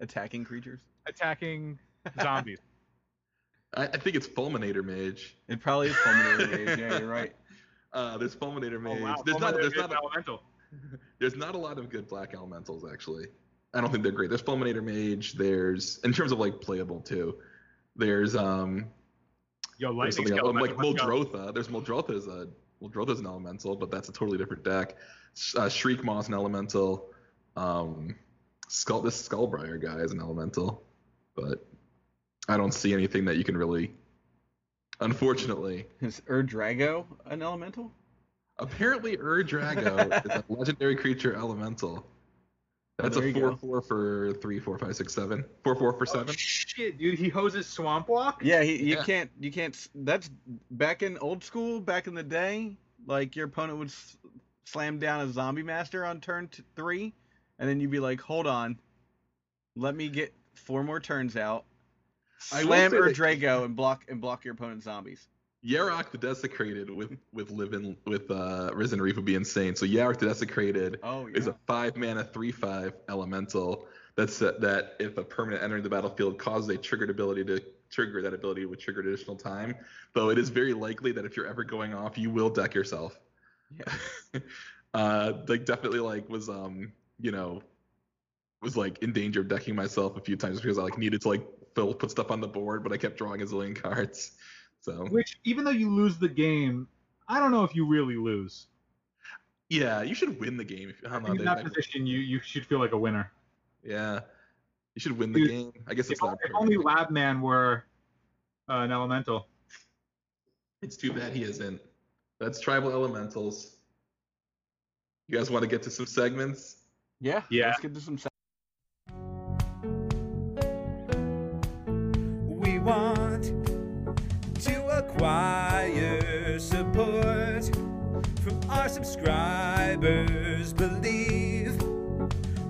Attacking creatures? attacking zombies. [LAUGHS] I, I think it's Fulminator Mage. It probably is Fulminator Mage. Yeah, you're [LAUGHS] right. Uh, there's Fulminator Oh, Mage. wow. There's not. There's is not. [LAUGHS] elemental. There's not a lot of good black elementals actually. I don't think they're great. There's Fulminator Mage. There's in terms of like playable too. There's um. Yo, There's lightning something else. like skeleton. Muldrotha. There's Muldrotha is a Muldrotha's an elemental, but that's a totally different deck. S- Uh, Shriekmaw's an elemental. Um, Skull this Skullbriar guy is an elemental, but I don't see anything that you can really. Unfortunately, Is Urdrago an elemental? apparently Urdrago [LAUGHS] is a legendary creature elemental. That's there a you four go. four for three four five six seven. Four four for Oh, seven. shit, dude, he hoses Swamp Walk. Yeah, he, you Yeah. can't you can't. That's back in old school, back in the day. Like your opponent would s- slam down a zombie master on turn t- three, and then you'd be like, "Hold on, let me get four more turns out." Slam that- Urdrago and block and block your opponent's zombies. Yarok the Desecrated with with living with uh, Risen Reef would be insane. So Yarok the Desecrated Oh is a five mana three five elemental that's uh, that if a permanent entering the battlefield causes a triggered ability to trigger that ability would trigger additional time. Though it is very likely that if you're ever going off, you will deck yourself. Yeah. [LAUGHS] uh, like definitely like was um you know was like in danger of decking myself a few times because I like needed to like fill put stuff on the board, but I kept drawing a zillion cards. So Which, even though you lose the game, I don't know if you really lose. yeah, you should win the game. If, I know, in that position, you you should feel like a winner. yeah, you should win the Dude, game. I guess it's not. if only. Lab Man were uh, an elemental. It's too bad he isn't. That's tribal elementals. You guys want to get to some segments? Yeah. Yeah. Let's get to some. We want to acquire support from our subscribers. Believe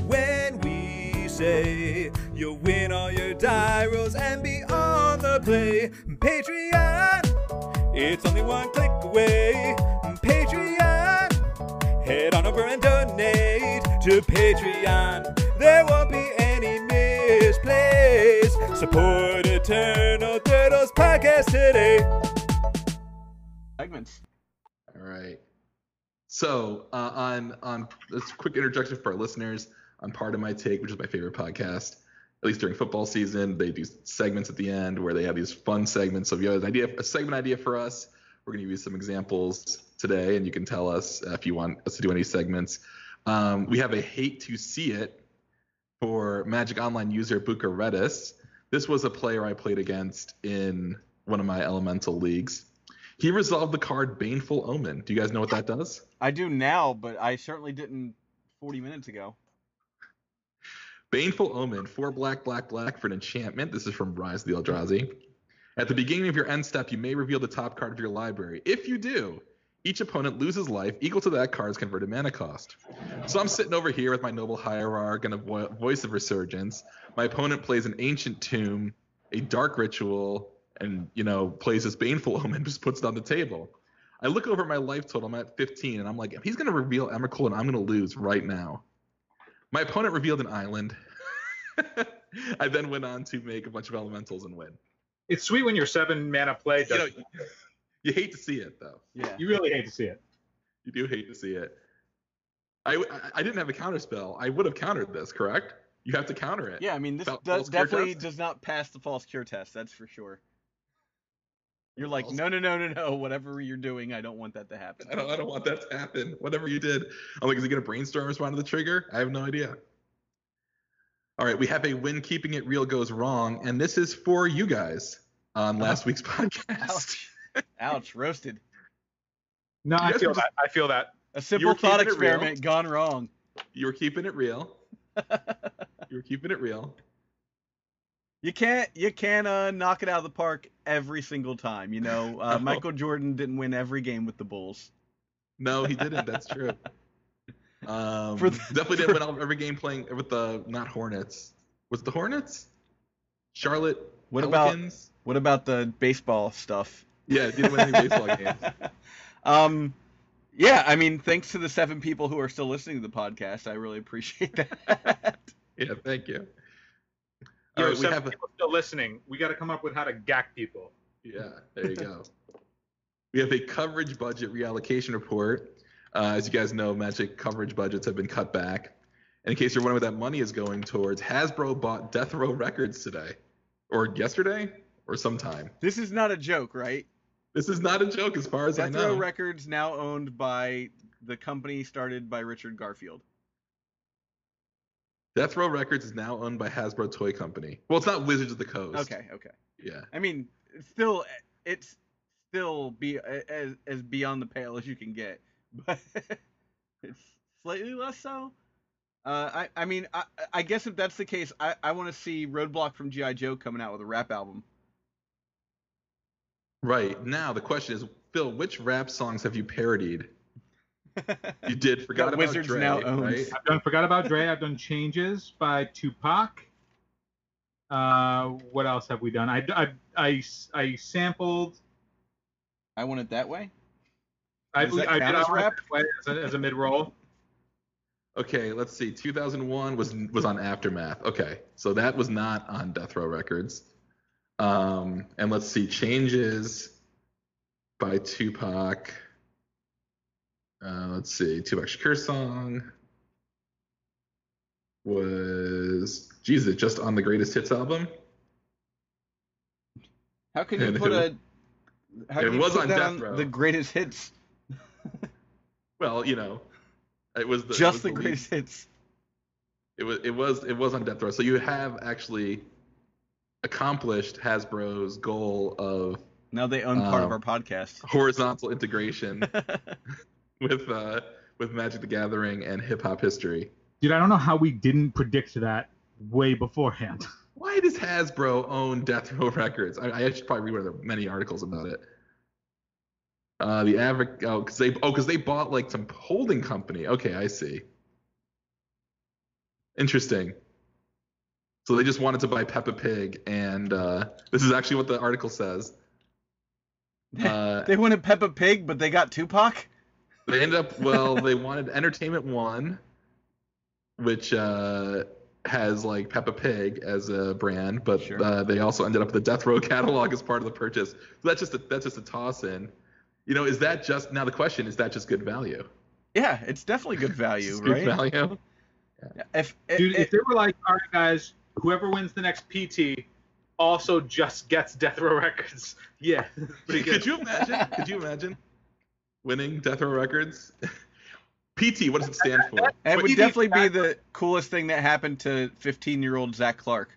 when we say you'll win all your die rolls and be on the play. Patreon, it's only one click away. Patreon, head on over and donate to Patreon. There won't be any misplays. Support Eternal Turtles podcast today. segments. All right. So uh, on on this quick introduction for our listeners on Pardon My Take, which is my favorite podcast. At least during football season, they do segments at the end where they have these fun segments. So if you have an idea, a segment idea for us, we're going to give you some examples today, and you can tell us uh, if you want us to do any segments. Um, we have a hate to see it for Magic Online user Buka Redis. This was a player I played against in one of my elemental leagues. He resolved the card Baneful Omen. Do you guys know what that does? I do now, but I certainly didn't 40 minutes ago. Baneful Omen, four black, black, black for an enchantment. This is from Rise of the Eldrazi. At the beginning of your end step, you may reveal the top card of your library. If you do, each opponent loses life equal to that card's converted mana cost. So I'm sitting over here with my Noble Hierarch and a vo- Voice of Resurgence. My opponent plays an Ancient Tomb, a Dark Ritual, and you know plays this Baneful [LAUGHS] Omen, just puts it on the table. I look over my life total. I'm at 15, and I'm like, he's gonna reveal Emrakul, and I'm gonna lose right now. My opponent revealed an island. [LAUGHS] I then went on to make a bunch of elementals and win. It's sweet when your seven mana play You know, you hate to see it though. Yeah. you really hate to see it. You do hate to see it. I, I- I didn't have a counter spell. I would have countered this, correct? You have to counter it. Yeah, I mean, this Fal- does, definitely does not pass the false cure test. That's for sure. You're like, no, no, no, no, no. Whatever you're doing, I don't want that to happen. I don't, I don't want that to happen. Whatever you did. I'm like, is he going to brainstorm respond to the trigger? I have no idea. All right, we have a when keeping it real goes wrong, and this is for you guys on uh-huh. last week's [LAUGHS] podcast. Ouch. Ouch, roasted. No, I feel that. I feel that. A simple keeping thought experiment gone wrong. You were keeping it real. [LAUGHS] You were keeping it real. You can't you can't uh, knock it out of the park every single time. You know, [LAUGHS] uh, No. Michael Jordan didn't win every game with the Bulls. No, he didn't. That's true. [LAUGHS] Um, For the- definitely didn't win every game playing with the not Hornets. Was the Hornets? Charlotte. What about- What about the baseball stuff? Yeah, didn't win any baseball games. [LAUGHS] um, yeah, I mean, thanks to the seven people who are still listening to the podcast, I really appreciate that. [LAUGHS] Yeah, thank you. Yo, All right, we seven have a, people still listening. We got to come up with how to gack people. yeah. There you go. We have a coverage budget reallocation report. Uh, as you guys know, Magic coverage budgets have been cut back. And in case you're wondering what that money is going towards, Hasbro bought Death Row Records today, or yesterday, or sometime. This is not a joke, right? This is not a joke, as far as I Death know. Row Records now owned by the company started by Richard Garfield. Death Row Records is now owned by Hasbro Toy Company. Well, it's not Wizards of the Coast. Okay, okay. Yeah. I mean, it's still, it's still be as as beyond the pale as you can get, [LAUGHS] but it's slightly less so. Uh, I I mean, I I guess if that's the case, I I want to see Roadblock from GI Joe coming out with a rap album. Right. Now the question is, Phil, which rap songs have you parodied? You did forgot about Wizards Dre, now owns. right? I've done Forgot About Dre. I've done Changes by Tupac. Uh, what else have we done? I, I, I, I sampled. I want it that way. I, Does that I count did as I rap? Play as a, as a mid roll. Okay, let's see. 2001 was was on Aftermath. Okay, so that was not on Death Row Records. Um, and let's see, Changes by Tupac. Uh, let's see, Tupac Shakur song was Jesus just on the Greatest Hits album. How can you And put who? a? How It was on Death on Row. the greatest hits? [LAUGHS] Well, you know, it was the it Just was the lead- greatest hits. It was it was it was on Death Row. So you have actually accomplished Hasbro's goal of Now they own part of Um, our podcast. horizontal integration [LAUGHS] with uh, with Magic the Gathering and hip hop history. Dude, I don't know how we didn't predict that way beforehand. [LAUGHS] Why does Hasbro own Death Row Records? I, I should probably read one of the many articles about it. Uh, the average oh because they oh because they bought like some holding company. Okay, I see. Interesting. So they just wanted to buy Peppa Pig, and uh, this is actually what the article says. [LAUGHS] Uh, They [LAUGHS] wanted Peppa Pig, but they got Tupac. They ended up well. [LAUGHS] They wanted Entertainment One, which uh, has like Peppa Pig as a brand, but Sure. uh, they also ended up with the Death Row catalog as part of the purchase. So that's just a, that's just a toss in. You know, is that just now the question? Is that just good value? Yeah, it's definitely good value, Just right? good value. If, Dude, if, if they were like, all right, guys, whoever wins the next PT also just gets Death Row Records. [LAUGHS] Yeah. Could you imagine? Could you imagine winning Death Row Records? [LAUGHS] PT, what does it stand for? it would definitely be the coolest thing that happened to 15-year-old Zach Clark.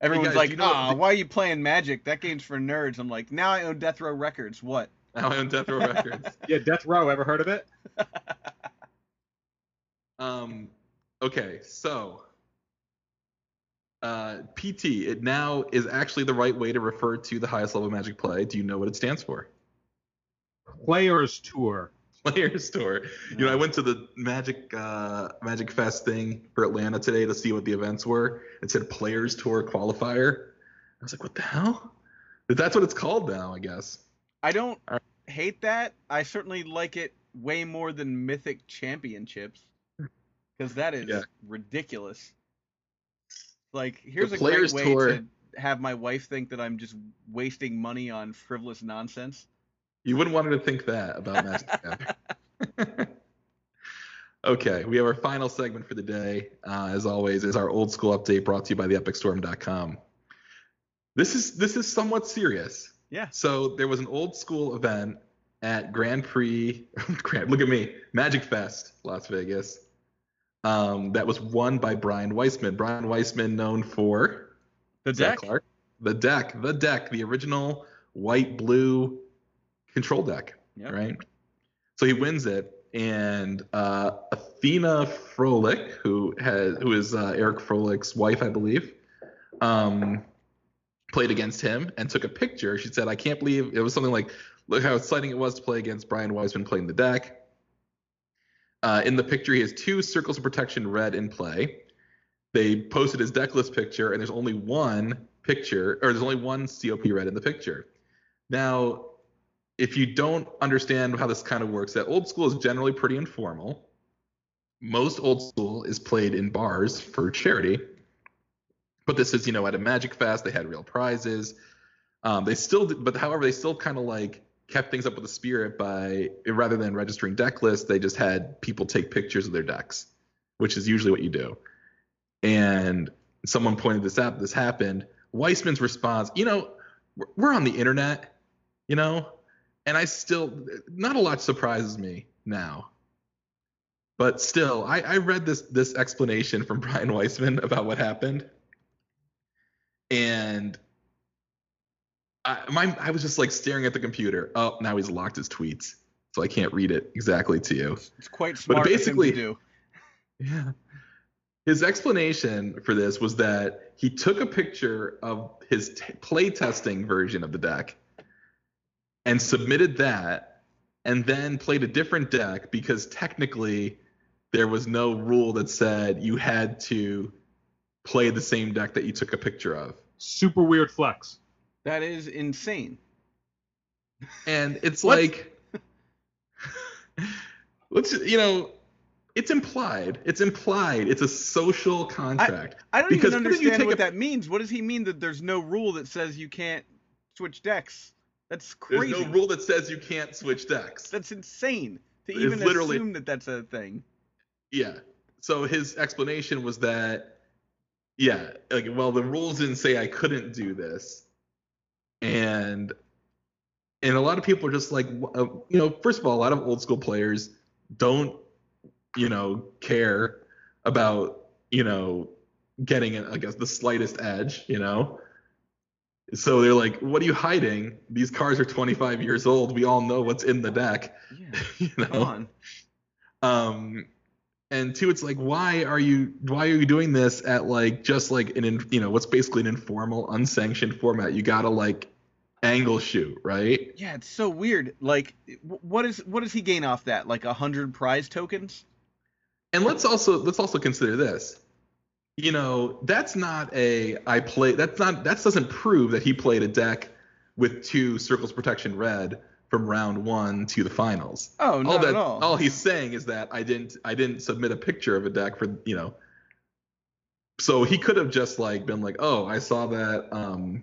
Everyone's guys, like, you know "Ah, the- why are you playing Magic? That game's for nerds." I'm like, "Now I own Death Row Records. What?" Now I own Death Row Records. [LAUGHS] Yeah, Death Row. Ever heard of it? Um, okay, so uh, PT, it now is actually the right way to refer to the highest level Magic play. Do you know what it stands for? Players Tour. Players Tour. You know, I went to the Magic uh, Magic Fest thing for Atlanta today to see what the events were. It said Players Tour qualifier. I was like, what the hell? But that's what it's called now, I guess. I don't All hate that. I certainly like it way more than Mythic Championships because that is Yeah. ridiculous. Like, here's a great way Tour- to have my wife think that I'm just wasting money on frivolous nonsense. You wouldn't want her to think that about Gathering. [LAUGHS] okay, we have our final segment for the day. Uh, as always, is our old school update brought to you by theepicstorm.com. This is this is somewhat serious. Yeah. So there was an old school event at Grand Prix. [LAUGHS] Grand, look at me, Magic Fest, Las Vegas. Um, that was won by Brian Weissman. Brian Weissman, known for The deck. Clark. The deck, the deck, the original white blue control deck, Yep. right? So he wins it, and uh, Athena Froehlich, who has who is uh, Eric Froehlich's wife, I believe, um, played against him and took a picture. She said, "I can't believe it was something like, look how exciting it was to play against Brian Weissman playing the deck." Uh, in the picture, he has two circles of protection red in play. They posted his deck list picture, and there's only one picture, or there's only one COP red in the picture. Now, if you don't understand how this kind of works, that old school is generally pretty informal. Most old school is played in bars for charity, but this is, you know, at a Magic Fest, they had real prizes. Um, they still, but however, they still kind of like kept things up with the spirit by rather than registering deck lists, they just had people take pictures of their decks, which is usually what you do. And someone pointed this out. This happened. Weissman's response, you know, we're- on the internet, you know, and I still not a lot surprises me now. But still, I, I read this this explanation from [LAUGHS] Brian Weissman about what happened, and I, my, I was just like staring at the computer. Oh, now he's locked his tweets, so I can't read it exactly to you. It's quite smart. But basically- to do. [LAUGHS] Yeah. His explanation for this was that he took a picture of his t- play testing version of the deck and submitted that and then played a different deck because technically there was no rule that said you had to play the same deck that you took a picture of. Super weird flex. That is insane. And it's [LAUGHS] like let's you know it's implied. It's implied. It's a social contract. I don't Because even understand what a- that means. What does he mean that there's no rule that says you can't switch decks? That's crazy. There's no rule that says you can't switch decks. That's insane to It's even literally- assume that that's a thing. Yeah. So his explanation was that, yeah, like, well, the rules didn't say I couldn't do this, and and a lot of people are just like, uh, you know, first of all, a lot of old school players don't, you know, care about, you know, getting, I guess, the slightest edge, you know. So they're like, "What are you hiding? These cards are 25 years old. We all know what's in the deck." Yeah, [LAUGHS] you know. come on. um and two it's like why are you why are you doing this at like just like an in, you know what's basically an informal unsanctioned format you gotta like angle shoot right Yeah, it's so weird. Like, what is what does he gain off that? Like a hundred prize tokens? and let's also let's also consider this you know that's not a i play that's not that doesn't prove that he played a deck with two circles protection red from round one to the finals Oh, all not that at all. all he's saying is that I didn't I didn't submit a picture of a deck for you know. So he could have just like been like, oh, I saw that um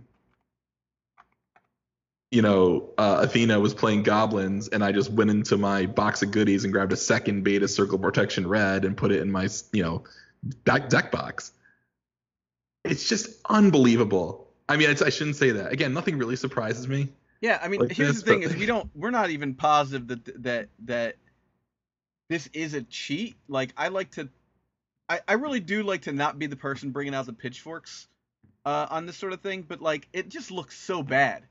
you know, uh, Athena was playing goblins, and I just went into my box of goodies and grabbed a second beta circle protection red and put it in my, you know, deck, deck box. It's just unbelievable. I mean, it's, I shouldn't say that. Again, nothing really surprises me. Yeah, I mean, like here's this, the thing: but- is we don't, we're not even positive that that that this is a cheat. Like, I like to, I, I really do like to not be the person bringing out the pitchforks uh, on this sort of thing, but like, it just looks so bad.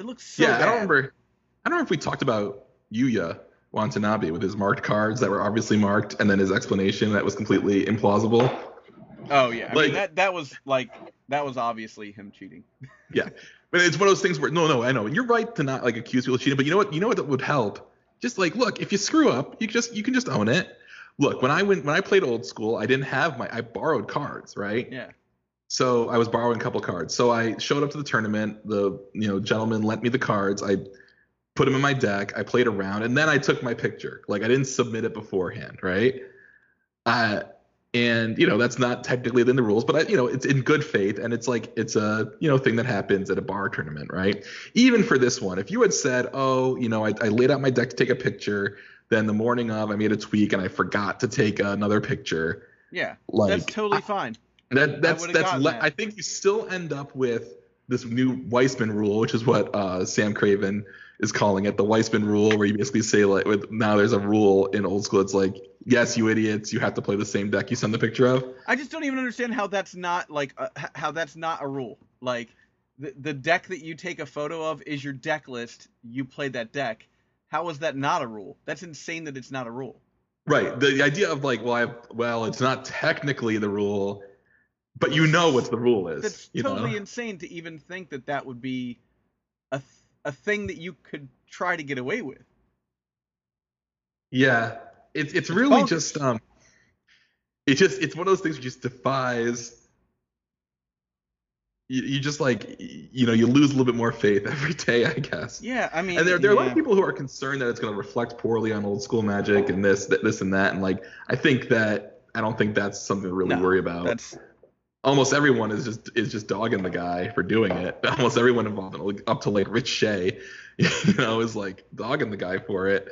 It looks so yeah, bad. I don't remember. I don't know if we talked about Yuya Watanabe with his marked cards that were obviously marked, and then his explanation that was completely implausible. Oh yeah, I Like- mean, that that was like that was obviously him cheating. [LAUGHS] Yeah, but it's one of those things where no, no, I know and you're right to not like accuse people of cheating, but you know what? You know what would help? Just like look, if you screw up, you just you can just own it. Look, when I went when I played old school, I didn't have my I borrowed cards, right? Yeah. So I was borrowing a couple cards. So I showed up to the tournament. The you know gentleman lent me the cards. I put them in my deck. I played around, and then I took my picture. Like I didn't submit it beforehand, right? Uh, and you know that's not technically in the rules, but I, you know it's in good faith, and it's like it's a you know thing that happens at a bar tournament, right? Even for this one, if you had said, oh, you know, I, I laid out my deck to take a picture, then the morning of I made a tweak and I forgot to take another picture, Yeah, like that's totally fine. That that's would've that's le- that. I think you still end up with this new Weissman rule, which is what uh, Sam Craven is calling it, the Weissman rule, where you basically say like, with now there's a rule in old school. It's like, yes, you idiots, you have to play the same deck you send the picture of. I just don't even understand how that's not like uh, how that's not a rule. Like the the deck that you take a photo of is your deck list. You play that deck. How is that not a rule? That's insane that it's not a rule. Right. The, the idea of like, well, I well, it's not technically the rule, but you know what the rule is. That's totally know? insane to even think that that would be a th- a thing that you could try to get away with. Yeah, it's it's It's really just um, it just it's one of those things that just defies. You, you just like you know you lose a little bit more faith [LAUGHS] every day, I guess. Yeah, I mean, And there, there are a lot of people who are concerned that it's going to reflect poorly on old school magic and this, that, this, and that. And like, I think that I don't think that's something to really No, worry about. That's almost everyone is just is just dogging the guy for doing it. [LAUGHS] Almost everyone involved, like, up to like Rich Shea, [LAUGHS] you know, is like dogging the guy for it.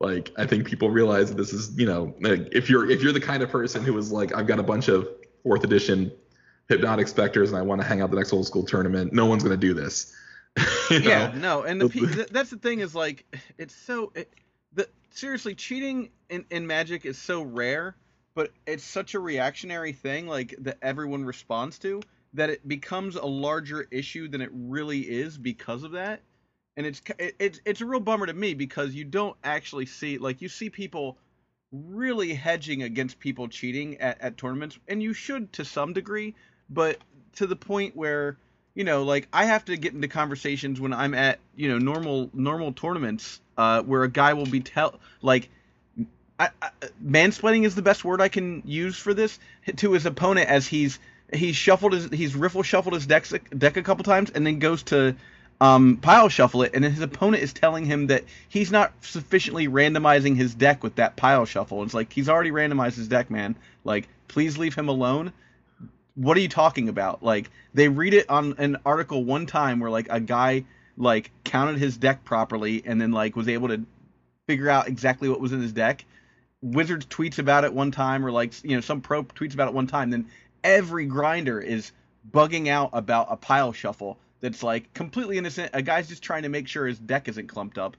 Like I think people realize that this is, you know, like, if you're if you're the kind of person who is like, I've got a bunch of fourth edition hypnotic specters and I want to hang out the next old school tournament, no one's gonna do this. [LAUGHS] You know? Yeah, no, and the pe- that's the thing is like it's so it, the seriously cheating in, in Magic is so rare, but it's such a reactionary thing like that everyone responds to that it becomes a larger issue than it really is because of that. And it's it, it's it's a real bummer to me because you don't actually see like you see people really hedging against people cheating at, at tournaments and you should to some degree, but to the point where you know, like I have to get into conversations when I'm at, you know, normal normal tournaments, uh, where a guy will be tell like, I, I, mansplaining is the best word I can use for this to his opponent as he's he's shuffled his he's riffle shuffled his deck deck a couple times and then goes to um, pile shuffle it and his opponent is telling him that he's not sufficiently randomizing his deck with that pile shuffle. It's like he's already randomized his deck, man. Like please leave him alone what are you talking about? Like they read it on an article one time where like a guy like counted his deck properly and then like was able to figure out exactly what was in his deck. Wizards tweets about it one time or like you know some pro tweets about it one time. Then every grinder is bugging out about a pile shuffle that's like completely innocent. A guy's just trying to make sure his deck isn't clumped up,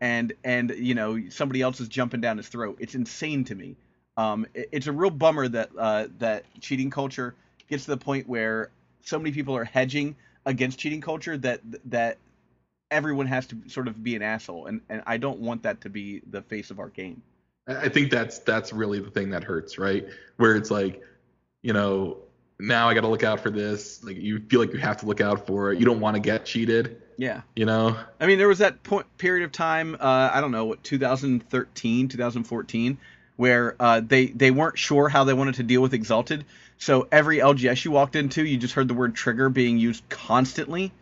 and and you know somebody else is jumping down his throat. It's insane to me. Um, it- it's a real bummer that uh, that cheating culture gets to the point where so many people are hedging against cheating culture that that everyone has to sort of be an asshole, and and I don't want that to be the face of our game. I think that's that's really the thing that hurts, right? Where it's like, you know, now I got to look out for this. Like you feel like you have to look out for it. You don't want to get cheated, Yeah, you know. I mean there was that point period of time, uh, I don't know what 2013, 2014, where uh, they they weren't sure how they wanted to deal with Exalted, so every LGS you walked into, you just heard the word trigger being used constantly.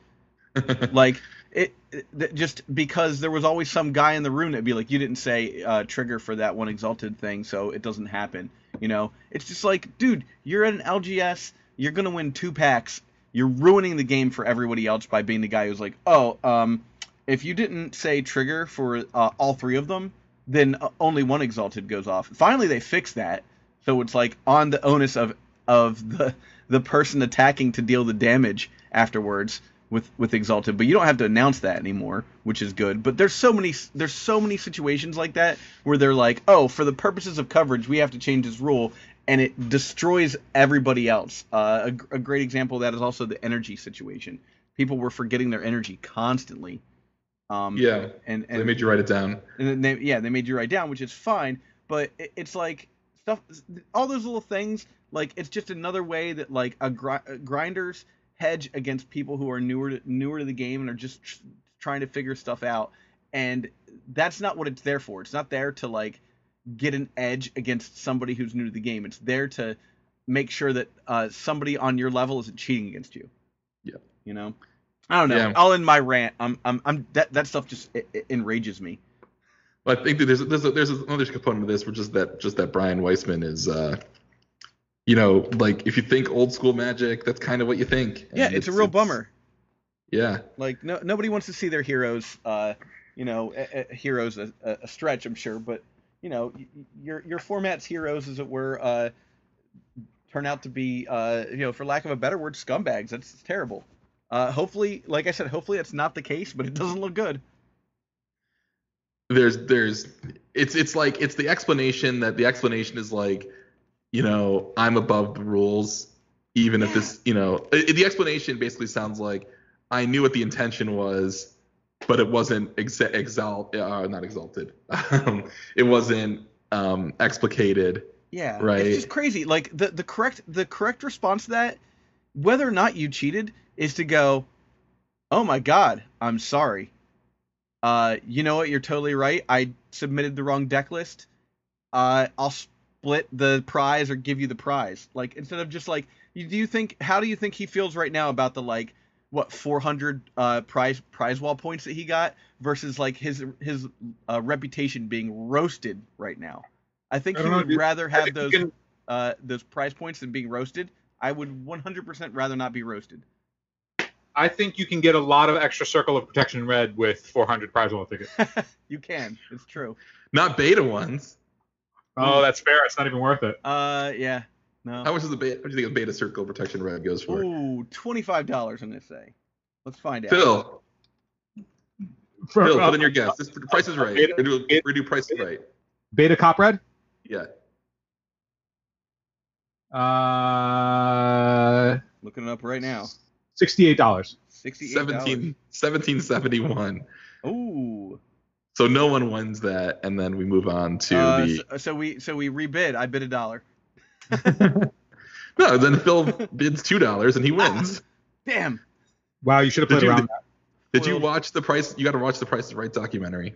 [LAUGHS] like it, it just because there was always some guy in the room that'd be like you didn't say uh, trigger for that one exalted thing so it doesn't happen you know? It's just like dude you're at an lgs you're gonna win two packs you're ruining the game for everybody else by being the guy who's like oh um if you didn't say trigger for uh, all three of them then uh, only one exalted goes off. Finally they fixed that so it's like on the onus of of the the person attacking to deal the damage afterwards with with exalted but you don't have to announce that anymore which is good but there's so many there's so many situations like that where they're like oh for the purposes of coverage we have to change this rule and it destroys everybody else uh, a, a great example of that is also the energy situation people were forgetting their energy constantly um, Yeah. and So they made you write it down. and then they, yeah, they made you write down, which is fine. But it, it's like stuff, all those little things. Like it's just another way that like a uh, grinders hedge against people who are newer to, newer to the game and are just tr- trying to figure stuff out. And that's not what it's there for. It's not there to like get an edge against somebody who's new to the game. It's there to make sure that uh, somebody on your level isn't cheating against you. Yeah. You know. I don't know. Yeah. I'll end my rant. I'm, I'm, I'm that, that stuff just it, it enrages me. But I think that there's there's a, there's another component of this, which is that just that Brian Weissman is, uh, you know, like if you think old school Magic, that's kind of what you think. Yeah, And it's, a real bummer. Yeah, Like no, nobody wants to see their heroes, uh, you know, a, a, heroes a, a stretch, I'm sure, but you know, your your format's heroes, as it were, uh, turn out to be, uh, you know, for lack of a better word, scumbags. That's terrible. Uh, hopefully, like I said, hopefully that's not the case, but it doesn't look good. there's there's it's it's like it's the explanation that the explanation is like, you know, I'm above the rules, even if this, you know, i the explanation basically sounds like I knew what the intention was, but it wasn't exa- exalt, uh, not exalted, [LAUGHS] um, it wasn't um, explicated. Yeah, Right. It's just crazy. Like the the correct the correct response to that, whether or not you cheated, is to go, "Oh my God, I'm sorry. Uh, you know what? You're totally right. I submitted the wrong deck list. Uh, I'll split the prize or give you the prize. Like instead of just like, you, do you think? How do you think he feels right now about the like what 400 uh prize prize wall points that he got versus like his his uh, reputation being roasted right now? I think I he don't know, would dude. rather have those can- uh, those prize points than being roasted. I would 100% rather not be roasted. I think you can get a lot of extra circle of protection red with 400 prize wall tickets. [LAUGHS] you can. It's true. Not beta ones. Oh, that's fair. It's not even worth it. Uh, yeah. No. How much is the beta? What do you think a beta circle protection red goes for? Ooh, twenty-five dollars. I'm gonna say. Let's find out. Phil, For, Phil, uh, put in your guess. This the price is right. Beta- We're gonna do, we're gonna do price is right. Beta cop red. Yeah. Uh, Looking it up right now. sixty-eight dollars. Sixty-eight 17, 1771. Ooh. So no one wins that, and then we move on to Uh, the. so, so we so we rebid. I bid a dollar. [LAUGHS] no, then Phil bids two dollars and he wins. Damn. Wow, you should have Did played you- around. that. Did you watch the price? You got to watch the Price is Right documentary.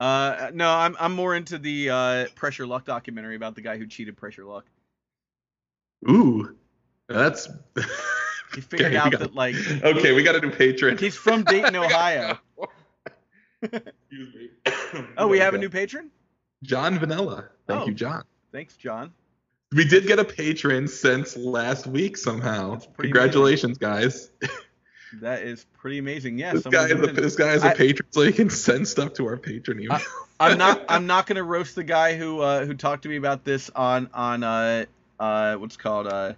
Uh, no, I'm I'm more into the uh, Press Your Luck documentary about the guy who cheated Press Your Luck. Ooh, that's. He [LAUGHS] figured Okay, out got- that like Okay, we got to do patron. he's from Dayton, [LAUGHS] Ohio. Excuse me. [COUGHS] Oh, we have a new patron. John Vanilla. Thank Oh. you, John. Thanks, John. We did get a patron since last week somehow. Congratulations, guys. That is pretty amazing. Yeah, this guy is a, this guy is a I- patron, so he can send stuff to our patron email. [LAUGHS] I'm not [LAUGHS] I'm not gonna roast the guy who uh, who talked to me about this on on uh uh what's called uh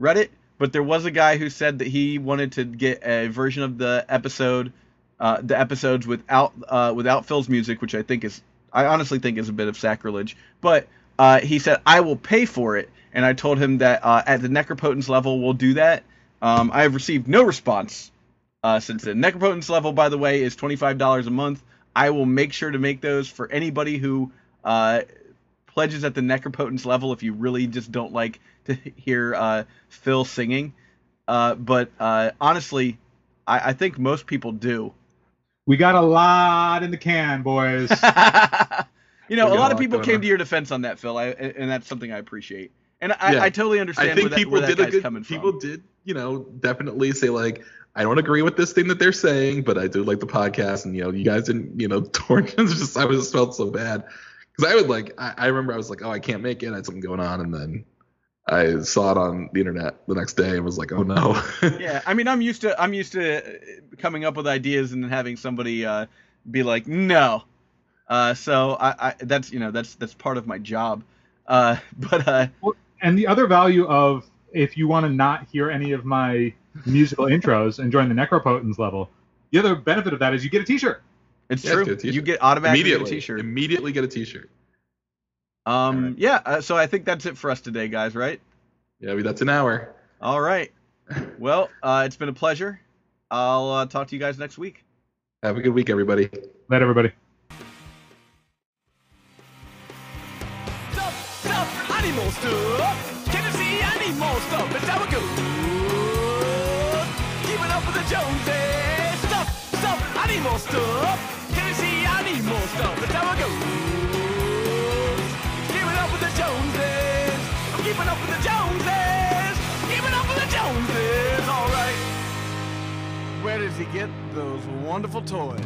Reddit, but there was a guy who said that he wanted to get a version of the episode uh the episodes without uh without Phil's music, which I think is I honestly think is a bit of sacrilege. But uh he said I will pay for it, and I told him that uh, at the Necropotence level we'll do that. Um, I have received no response uh, since then. Necropotence level, by the way, is twenty five dollars a month. I will make sure to make those for anybody who uh, pledges at the Necropotence level if you really just don't like to hear Phil singing. But honestly, I, I think most people do. We got a lot in the can, boys. [LAUGHS] you know, We a lot of people came on. to your defense on that, Phil, I, and that's something I appreciate. And I, Yeah. I totally understand I think where that, people where did a guy's good. coming from. People did, you know, definitely say like, I don't agree with this thing that they're saying, but I do like the podcast, and you know, you guys didn't, you know, [LAUGHS] torch. It's just I was just felt so bad because I would like, I, I remember I was like, oh, I can't make it. I had something going on, and then I saw it on the internet the next day and was like, oh no. [LAUGHS] yeah, I mean, I'm used to I'm used to uh, coming up with ideas and then having somebody uh, be like, no. Uh, so I, I that's you know that's that's part of my job. Uh, [LAUGHS] but uh, and the other value of if you want to not hear any of my musical intros and join the Necropotence level, the other benefit of that is you get a T-shirt. it's Yeah, true. get a t-shirt. You get automatically get a immediately, T-shirt. immediately get a T-shirt. Um, Alright. yeah. Uh, so I think that's it for us today, guys. Right? Yeah, I mean, that's an hour. All right. [LAUGHS] Well, uh, it's been a pleasure. I'll uh, talk to you guys next week. Have a good week, everybody. Let everybody. stuff, stuff, animal stuff. Can you see animal stuff? It's how it goes. Keep it up with the Joneses. Stuff, stuff, animal stuff. Can you see animal stuff? It's how it keeping up with the Joneses. Keeping up with the Joneses. All right. Where does he get those wonderful toys?